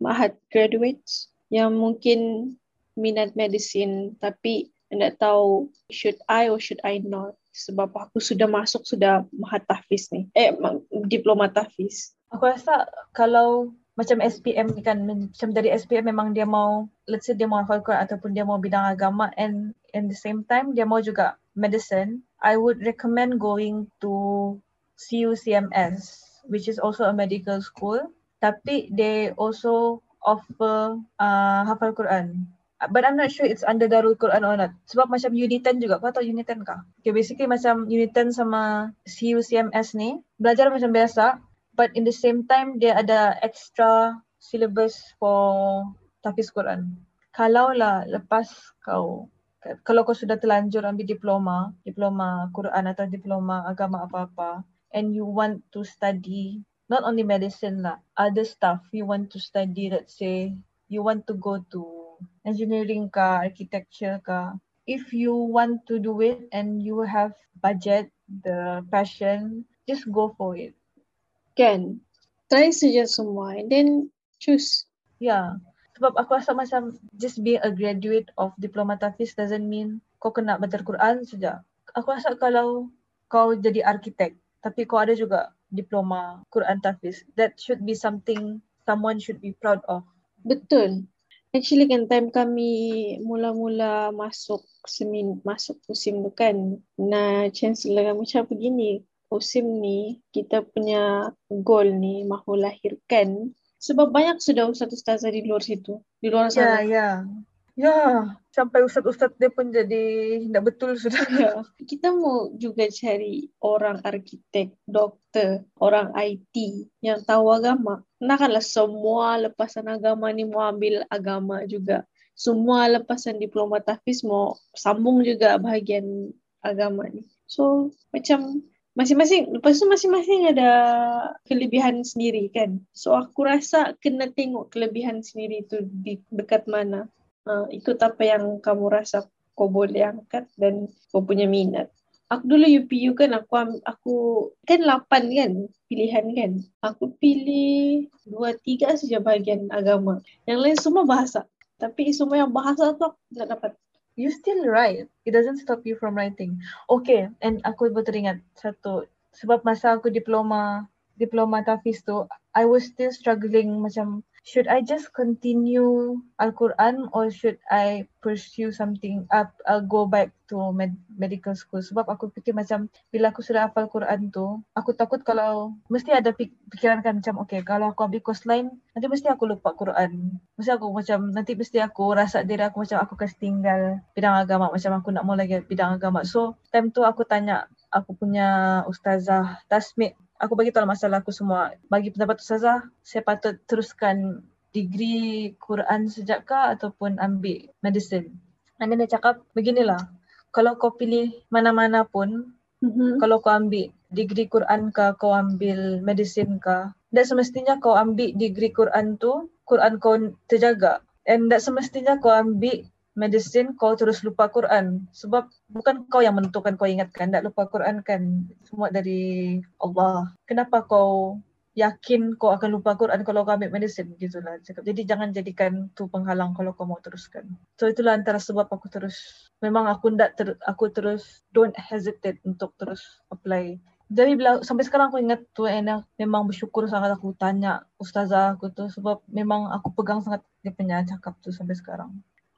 [SPEAKER 3] Mahat graduates yang mungkin minat medicine tapi tidak tahu should I or should I not? Sebab aku sudah masuk sudah Mahat Tahfiz ni. Eh diploma Tahfiz.
[SPEAKER 4] Aku rasa kalau macam SPM ni kan macam dari SPM memang dia mau let's say dia mau hafal Quran ataupun dia mau bidang agama and in the same time dia mau juga medicine I would recommend going to CUCMS, which is also a medical school. Tapi they also offer uh, hafal Quran. But I'm not sure it's under Darul Quran or not. Sebab macam Unit 10 juga. Kau tahu Unit 10 kah? Okay, basically macam Unit 10 sama CUCMS ni. Belajar macam biasa. But in the same time, dia ada extra syllabus for Tafiz Quran. Kalau lah lepas kau kalau kau sudah terlanjur ambil diploma, diploma Quran atau diploma agama apa-apa, and you want to study not only medicine lah, other stuff you want to study, let's say you want to go to engineering ka, architecture ka, if you want to do it and you have budget, the passion, just go for it.
[SPEAKER 3] Can. Try saja semua and then choose.
[SPEAKER 4] Yeah. Sebab aku rasa macam just being a graduate of diploma tafis doesn't mean kau kena baca Quran saja. Aku rasa kalau kau jadi arkitek, tapi kau ada juga diploma Quran Tafiz. That should be something someone should be proud of.
[SPEAKER 3] Betul. Actually kan time kami mula-mula masuk semin masuk musim tu kan na chancellor kami macam begini musim ni kita punya goal ni mahu lahirkan sebab banyak sudah ustaz-ustazah di luar situ di luar sana.
[SPEAKER 4] Ya, ya. Ya, sampai ustaz-ustaz dia pun jadi tidak betul sudah. Ya.
[SPEAKER 3] Kita mau juga cari orang arkitek, doktor, orang IT yang tahu agama. Nah kanlah semua lepasan agama ni mau ambil agama juga. Semua lepasan diploma tafis mau sambung juga bahagian agama ni. So macam masing-masing lepas tu masing-masing ada kelebihan sendiri kan. So aku rasa kena tengok kelebihan sendiri tu di dekat mana uh, ikut apa yang kamu rasa kau boleh angkat dan kau punya minat. Aku dulu UPU kan aku aku kan lapan kan pilihan kan. Aku pilih dua tiga saja bahagian agama. Yang lain semua bahasa. Tapi semua yang bahasa tu aku tak dapat.
[SPEAKER 4] you still write. It doesn't stop you from writing. Okay, and aku teringat satu. Sebab masa aku diploma, diploma Tafiz tu, I was still struggling macam should I just continue Al-Quran or should I pursue something up I'll go back to med- medical school? Sebab aku fikir macam bila aku sudah hafal Quran tu aku takut kalau mesti ada fikiran kan macam okay kalau aku ambil course lain nanti mesti aku lupa Quran. Mesti aku macam nanti mesti aku rasa diri aku macam aku kasi tinggal bidang agama macam aku nak mau lagi bidang agama. So time tu aku tanya aku punya ustazah Tasmik aku bagi tahu masalah aku semua. Bagi pendapat Ustazah, saya patut teruskan degree Quran sejak kah ataupun ambil medicine. And then dia cakap, beginilah. Kalau kau pilih mana-mana pun,
[SPEAKER 3] Mhm.
[SPEAKER 4] kalau kau ambil degree Quran kah, kau ambil medicine kah, dan semestinya kau ambil degree Quran tu, Quran kau terjaga. And tak semestinya kau ambil medicine kau terus lupa Quran. Sebab bukan kau yang menentukan kau ingatkan. Tak lupa Quran kan semua dari Allah. Kenapa kau yakin kau akan lupa Quran kalau kau ambil medicine? Gitulah cakap. Jadi jangan jadikan tu penghalang kalau kau mau teruskan. So itulah antara sebab aku terus memang aku ndak ter, aku terus don't hesitate untuk terus apply. Jadi bila sampai sekarang aku ingat tu Anna memang bersyukur sangat aku tanya ustazah aku tu sebab memang aku pegang sangat dia punya cakap tu sampai sekarang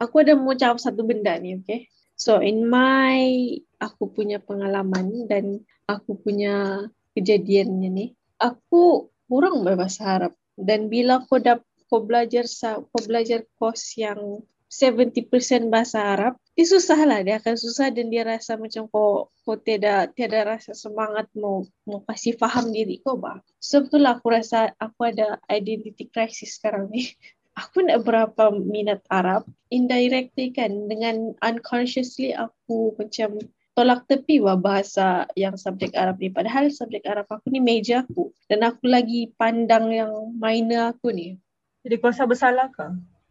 [SPEAKER 3] aku ada mau jawab satu benda ni, okay? So in my aku punya pengalaman dan aku punya kejadiannya ni, aku kurang berbahasa Arab dan bila kau dah kau belajar kau belajar course yang 70% bahasa Arab, dia susah lah. Dia akan susah dan dia rasa macam kau kau tiada tiada rasa semangat mau mau kasih faham diri kau bah. So betul lah aku rasa aku ada identity crisis sekarang ni. aku nak berapa minat Arab indirectly kan dengan unconsciously aku macam tolak tepi wah bahasa yang subjek Arab ni. Padahal subjek Arab aku ni major aku. Dan aku lagi pandang yang minor aku ni.
[SPEAKER 4] Jadi kau rasa bersalah ke?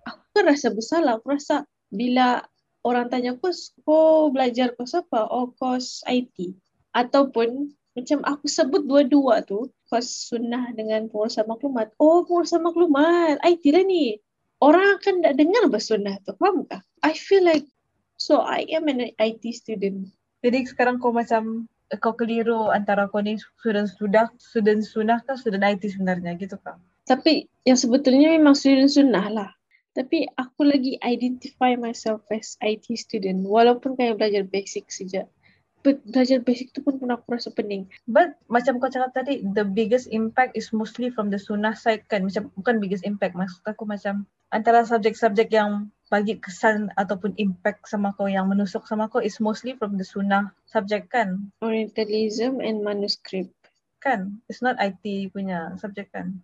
[SPEAKER 3] aku kan rasa bersalah. Aku rasa bila orang tanya aku kau belajar kos apa? Oh kos IT ataupun macam aku sebut dua-dua tu kos sunnah dengan pengurusan maklumat. Oh pengurusan maklumat. IT lah ni. Orang akan tak dengar bersunnah tu. Faham tak? I feel like so I am an IT student.
[SPEAKER 4] Jadi sekarang kau macam kau keliru antara kau ni student sudah, student sunnah ke student IT sebenarnya? Gitu kan?
[SPEAKER 3] tapi yang sebetulnya memang student sunnah lah. Tapi aku lagi identify myself as IT student. Walaupun kayak belajar basic saja Belajar basic tu pun pun aku rasa pening
[SPEAKER 4] But macam kau cakap tadi, the biggest impact is mostly from the sunnah side kan? Macam bukan biggest impact, maksud aku macam antara subjek-subjek yang bagi kesan ataupun impact sama kau yang menusuk sama kau is mostly from the sunnah subject kan?
[SPEAKER 3] Orientalism and manuscript
[SPEAKER 4] Kan? It's not IT punya subjek kan?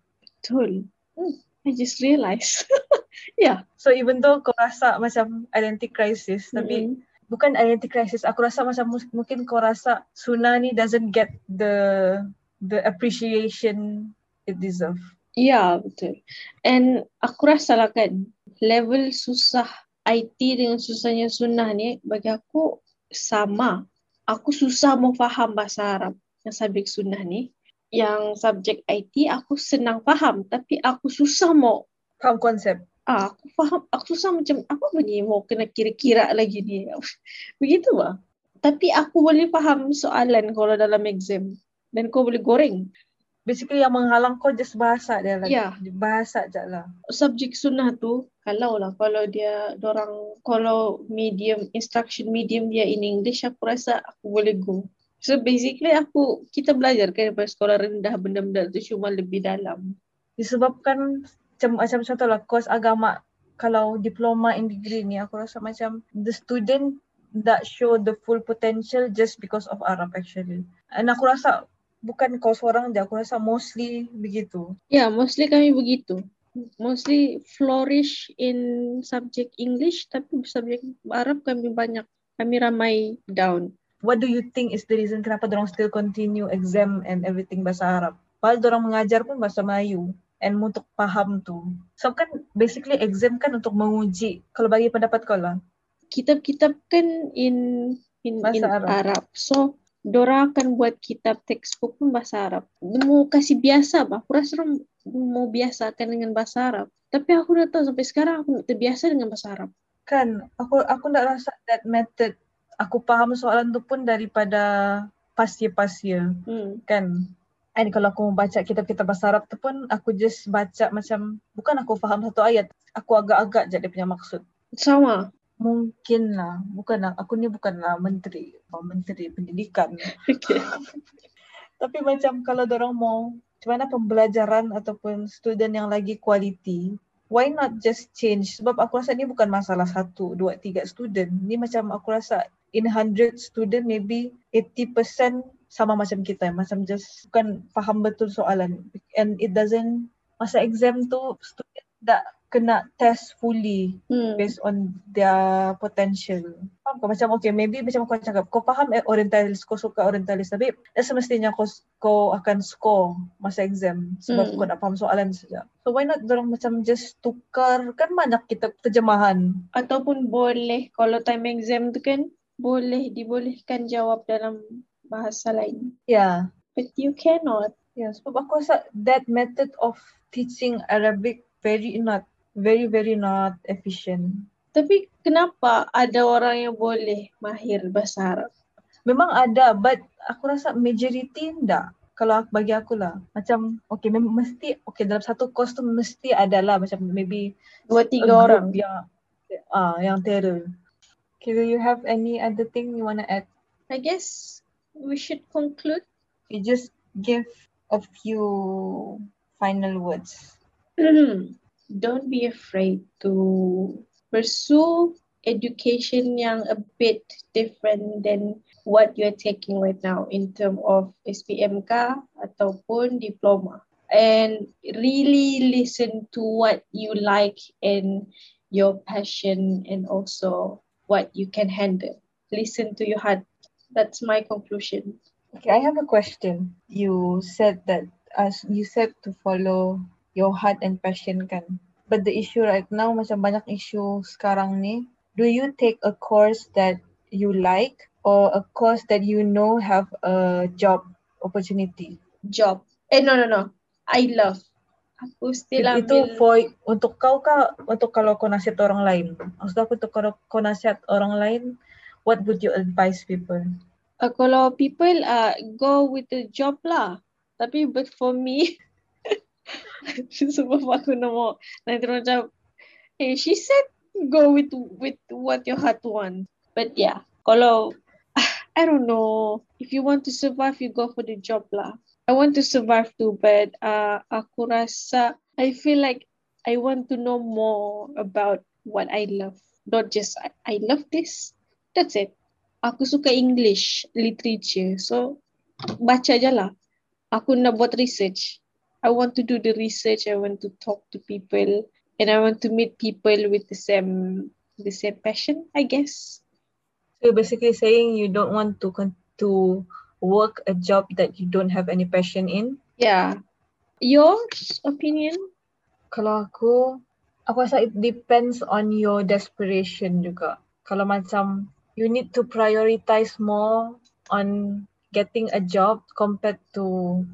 [SPEAKER 3] betul hmm, I just realised yeah
[SPEAKER 4] So even though kau rasa macam identity crisis, tapi
[SPEAKER 3] Mm-mm.
[SPEAKER 4] Bukan identity crisis. Aku rasa macam mungkin kau rasa Sunnah ni doesn't get the the appreciation it deserve.
[SPEAKER 3] Ya, betul. And aku rasa lah kan, level susah IT dengan susahnya sunnah ni bagi aku sama. Aku susah mau faham bahasa Arab yang subjek sunnah ni. Yang subjek IT aku senang faham tapi aku susah mau
[SPEAKER 4] Faham konsep?
[SPEAKER 3] Ah, aku faham aku susah macam apa bunyi mau kena kira-kira lagi ni. Begitu lah. Tapi aku boleh faham soalan kalau dalam exam dan kau boleh goreng.
[SPEAKER 4] Basically yang menghalang kau just bahasa dia lah.
[SPEAKER 3] Ya.
[SPEAKER 4] Bahasa je lah.
[SPEAKER 3] subjek sunnah tu kalau lah kalau dia orang kalau medium instruction medium dia in English aku rasa aku boleh go. So basically aku kita belajar kan daripada sekolah rendah benda-benda tu cuma lebih dalam.
[SPEAKER 4] Disebabkan macam, macam contoh lah kos agama kalau diploma in degree ni aku rasa macam the student that show the full potential just because of Arab actually. And aku rasa bukan kau seorang je, aku rasa mostly begitu.
[SPEAKER 3] Ya, yeah, mostly kami begitu. Mostly flourish in subject English tapi subjek Arab kami banyak. Kami ramai down.
[SPEAKER 4] What do you think is the reason kenapa orang still continue exam and everything bahasa Arab? Padahal orang mengajar pun bahasa Melayu and untuk faham tu. So kan basically exam kan untuk menguji. Kalau bagi pendapat kau lah.
[SPEAKER 3] Kitab-kitab kan in in,
[SPEAKER 4] Bahasa
[SPEAKER 3] in
[SPEAKER 4] Arab.
[SPEAKER 3] Arab. So Dora akan buat kitab textbook pun bahasa Arab. Mau kasih biasa bah. Aku rasa orang mau biasakan dengan bahasa Arab. Tapi aku dah tahu sampai sekarang aku tak terbiasa dengan bahasa Arab.
[SPEAKER 4] Kan, aku aku nak rasa that method aku faham soalan tu pun daripada year
[SPEAKER 3] Hmm.
[SPEAKER 4] kan. And kalau aku baca kitab-kitab bahasa Arab tu pun aku just baca macam bukan aku faham satu ayat, aku agak-agak je dia punya maksud.
[SPEAKER 3] Sama.
[SPEAKER 4] Mungkin lah, bukan lah, aku ni bukanlah menteri, oh, menteri pendidikan.
[SPEAKER 3] Okay.
[SPEAKER 4] Tapi macam kalau orang mau macam mana pembelajaran ataupun student yang lagi quality, why not just change? Sebab aku rasa ni bukan masalah satu, dua, tiga student. Ni macam aku rasa in 100 student maybe 80% sama macam kita. Macam just bukan faham betul soalan. And it doesn't, masa exam tu student tak kena test fully
[SPEAKER 3] Hmm.
[SPEAKER 4] based on their potential. Faham kau? Macam okay, maybe macam kau cakap, kau faham eh, orientalis, kau suka orientalis. Tapi dah semestinya kau, kau akan score masa exam sebab
[SPEAKER 3] Hmm.
[SPEAKER 4] kau nak faham soalan saja. So why not dorang macam just tukar, kan banyak kita terjemahan.
[SPEAKER 3] Ataupun boleh kalau time exam tu kan boleh dibolehkan jawab dalam bahasa lain.
[SPEAKER 4] Yeah.
[SPEAKER 3] But you cannot.
[SPEAKER 4] Yeah, sebab aku rasa that method of teaching Arabic very not, very very not efficient.
[SPEAKER 3] Tapi kenapa ada orang yang boleh mahir bahasa Arab?
[SPEAKER 4] Memang ada but aku rasa majority enggak. Kalau bagi aku lah. Macam okay memang mesti okay dalam satu course tu mesti ada lah macam maybe
[SPEAKER 3] Dua tiga orang.
[SPEAKER 4] yang ah yang terror. Okay, do you have any other thing you wanna add?
[SPEAKER 3] I guess we should conclude.
[SPEAKER 4] You just give a few final words.
[SPEAKER 3] Don't be afraid to pursue education yang a bit different than what you're taking right now in term of SPMK ataupun diploma. And really listen to what you like and your passion and also what you can handle. Listen to your heart. That's my conclusion.
[SPEAKER 4] Okay, I have a question. You said that as you said to follow your heart and passion kan. But the issue right now macam banyak issue sekarang ni. Do you take a course that you like or a course that you know have a job opportunity?
[SPEAKER 3] Job. Eh, no, no, no. I love. Aku still
[SPEAKER 4] Itu
[SPEAKER 3] ambil.
[SPEAKER 4] for untuk kau kah untuk kalau kau nasihat orang lain? Maksud aku untuk kalau kau nasihat orang lain, what would you advise people?
[SPEAKER 3] Uh, kalau people uh, go with the job lah. Tapi but for me, sebab aku nak mau nanti macam, hey, she said go with with what your heart wants. But yeah, kalau I don't know, if you want to survive, you go for the job lah. I want to survive too, but uh, aku rasa I feel like I want to know more about what I love. Not just I, I love this. That's it. Aku suka English literature. So baca je lah. Aku nak buat research. I want to do the research. I want to talk to people, and I want to meet people with the same the same passion. I guess.
[SPEAKER 4] So basically saying you don't want to con- to work a job that you don't have any passion in.
[SPEAKER 3] Yeah. Yours opinion?
[SPEAKER 4] Kalau aku, aku rasa it depends on your desperation juga. Kalau macam you need to prioritize more on getting a job compared to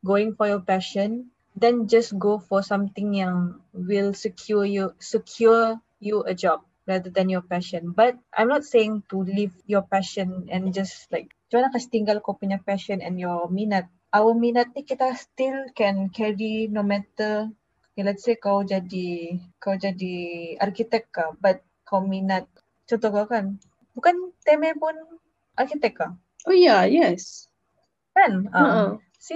[SPEAKER 4] going for your passion, then just go for something yang will secure you secure you a job rather than your passion. But I'm not saying to leave your passion and just like mana kasi tinggal kau punya passion and your minat. Our minat ni kita still can carry no matter okay, let's say kau jadi kau jadi arkitek ka but kau minat contoh kau kan bukan teme pun arkitek ka
[SPEAKER 3] Oh yeah, yes.
[SPEAKER 4] kan? Uh,
[SPEAKER 3] Uh-uh.
[SPEAKER 4] si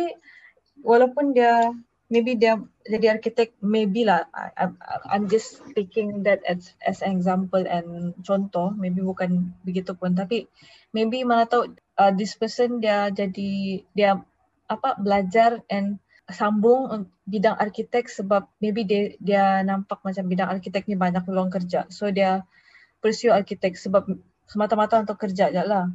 [SPEAKER 4] walaupun dia maybe dia jadi arkitek maybe lah I, I, I'm just taking that as as an example and contoh. Maybe bukan begitu pun tapi maybe mana tahu uh, this person dia jadi dia apa belajar and sambung un- bidang arkitek sebab maybe dia dia nampak macam bidang arkitek ni banyak peluang kerja. So dia pursue arkitek sebab semata-mata untuk kerja je lah.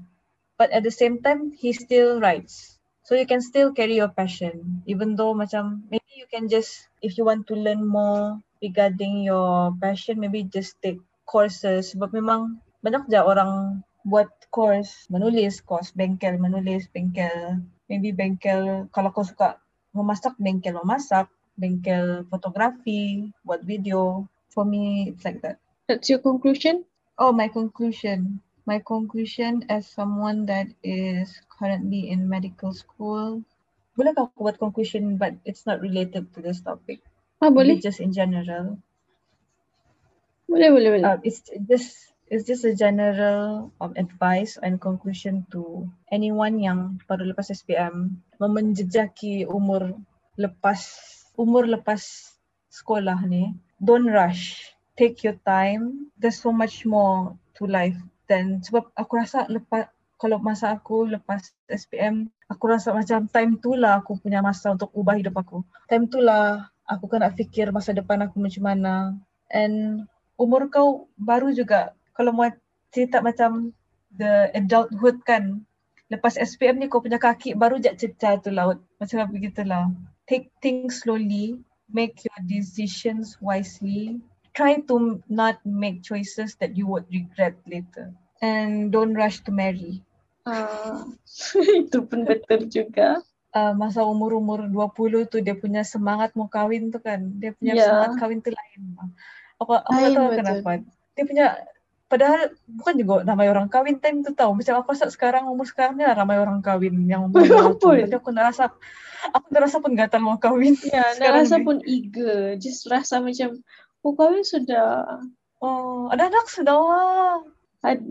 [SPEAKER 4] But at the same time he still writes. So you can still carry your passion. Even though macam maybe you can just if you want to learn more regarding your passion maybe just take courses. Sebab memang banyak je orang buat course menulis course bengkel menulis bengkel. Maybe bengkel kalau kau suka memasak bengkel memasak. Bengkel fotografi buat video. For me it's like that.
[SPEAKER 3] That's your conclusion?
[SPEAKER 4] Oh, my conclusion. My conclusion as someone that is currently in medical school. Bolehkah aku buat conclusion but it's not related to this topic?
[SPEAKER 3] Ah, boleh.
[SPEAKER 4] Just in general.
[SPEAKER 3] Boleh, boleh, boleh.
[SPEAKER 4] Uh, it's just it's just a general um, advice and conclusion to anyone yang baru lepas SPM memenjejaki umur lepas umur lepas sekolah ni. Don't rush. Take your time. There's so much more to life. Dan sebab aku rasa lepas kalau masa aku lepas SPM, aku rasa macam time tu lah aku punya masa untuk ubah hidup aku. Time tu lah aku kena fikir masa depan aku macam mana. And umur kau baru juga kalau mau cerita macam the adulthood kan lepas SPM ni kau punya kaki baru je cecah tu laut macam begitulah take things slowly make your decisions wisely try to not make choices that you would regret later and don't rush to marry
[SPEAKER 3] Ah, itu pun betul juga.
[SPEAKER 4] uh, masa umur-umur 20 tu dia punya semangat mau kahwin tu kan dia punya
[SPEAKER 3] Ya.
[SPEAKER 4] semangat kahwin tu lain aku aku tak
[SPEAKER 3] Lain
[SPEAKER 4] tahu
[SPEAKER 3] betul.
[SPEAKER 4] kenapa dia punya padahal bukan juga ramai orang kahwin time tu tahu macam aku rasa sekarang umur sekarang ni lah ramai orang kahwin yang umur
[SPEAKER 3] Betul.
[SPEAKER 4] 20 tapi aku rasa aku rasa pun gatal mau kahwin
[SPEAKER 3] Ya, nak
[SPEAKER 4] sekarang
[SPEAKER 3] rasa pun eager. Just rasa macam, oh kahwin sudah.
[SPEAKER 4] oh ada anak sudah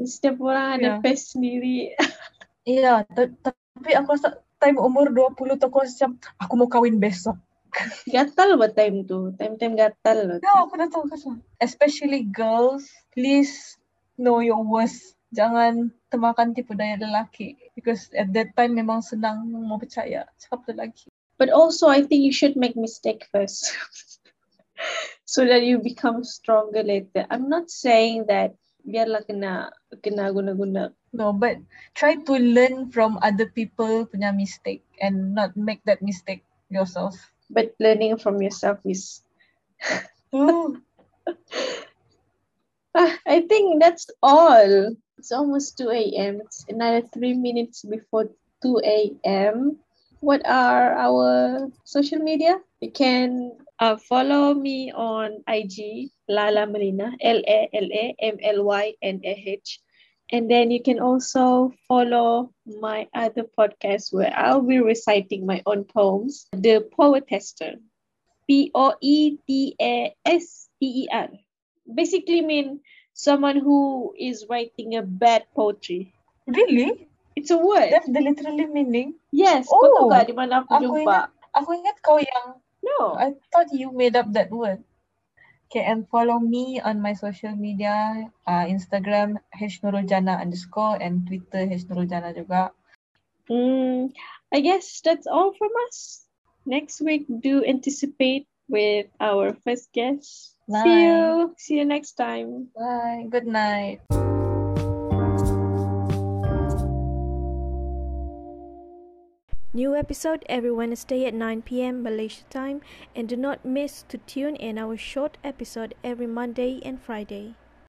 [SPEAKER 3] Setiap orang ada
[SPEAKER 4] Ya.
[SPEAKER 3] pace sendiri.
[SPEAKER 4] iya ta- tapi aku rasa time umur 20 tu aku rasa macam aku mau kahwin besok
[SPEAKER 3] Gatal buat time tu. Time-time gatal loh.
[SPEAKER 4] Ya, aku dah tahu kan. Especially girls, please know your worth. Jangan termakan tipu daya lelaki. Because at that time memang senang mau percaya cakap lelaki.
[SPEAKER 3] But also, I think you should make mistake first, so that you become stronger later. I'm not saying that biarlah kena kena guna-guna.
[SPEAKER 4] No, but try to learn from other people punya mistake and not make that mistake yourself.
[SPEAKER 3] But learning from yourself is.
[SPEAKER 4] Ooh.
[SPEAKER 3] Ah, I think that's all. It's almost 2 a.m. It's another three minutes before 2 a.m. What are our social media? You can uh, follow me on IG, Lala Melina, L A L A M L Y N A H. And then you can also follow my other podcast where I'll be reciting my own poems, The Poet Tester. P O E T A S T E R. Basically mean someone who is writing a bad poetry.
[SPEAKER 4] Really?
[SPEAKER 3] It's a word.
[SPEAKER 4] That's the literally meaning?
[SPEAKER 3] Yes, kau tahu
[SPEAKER 4] Oh,
[SPEAKER 3] di mana aku
[SPEAKER 4] aku
[SPEAKER 3] jumpa?
[SPEAKER 4] Aku ingat kau yang
[SPEAKER 3] No.
[SPEAKER 4] I thought you made up that word. Okay, and follow me on my social media, uh, Instagram hnurujana underscore and Twitter hnurujana juga.
[SPEAKER 3] Mm, I guess that's all from us. Next week, do anticipate with our first guest. See you. See you next time.
[SPEAKER 4] Bye. Good night.
[SPEAKER 2] New episode every Wednesday at 9 p.m. Malaysia time and do not miss to tune in our short episode every Monday and Friday.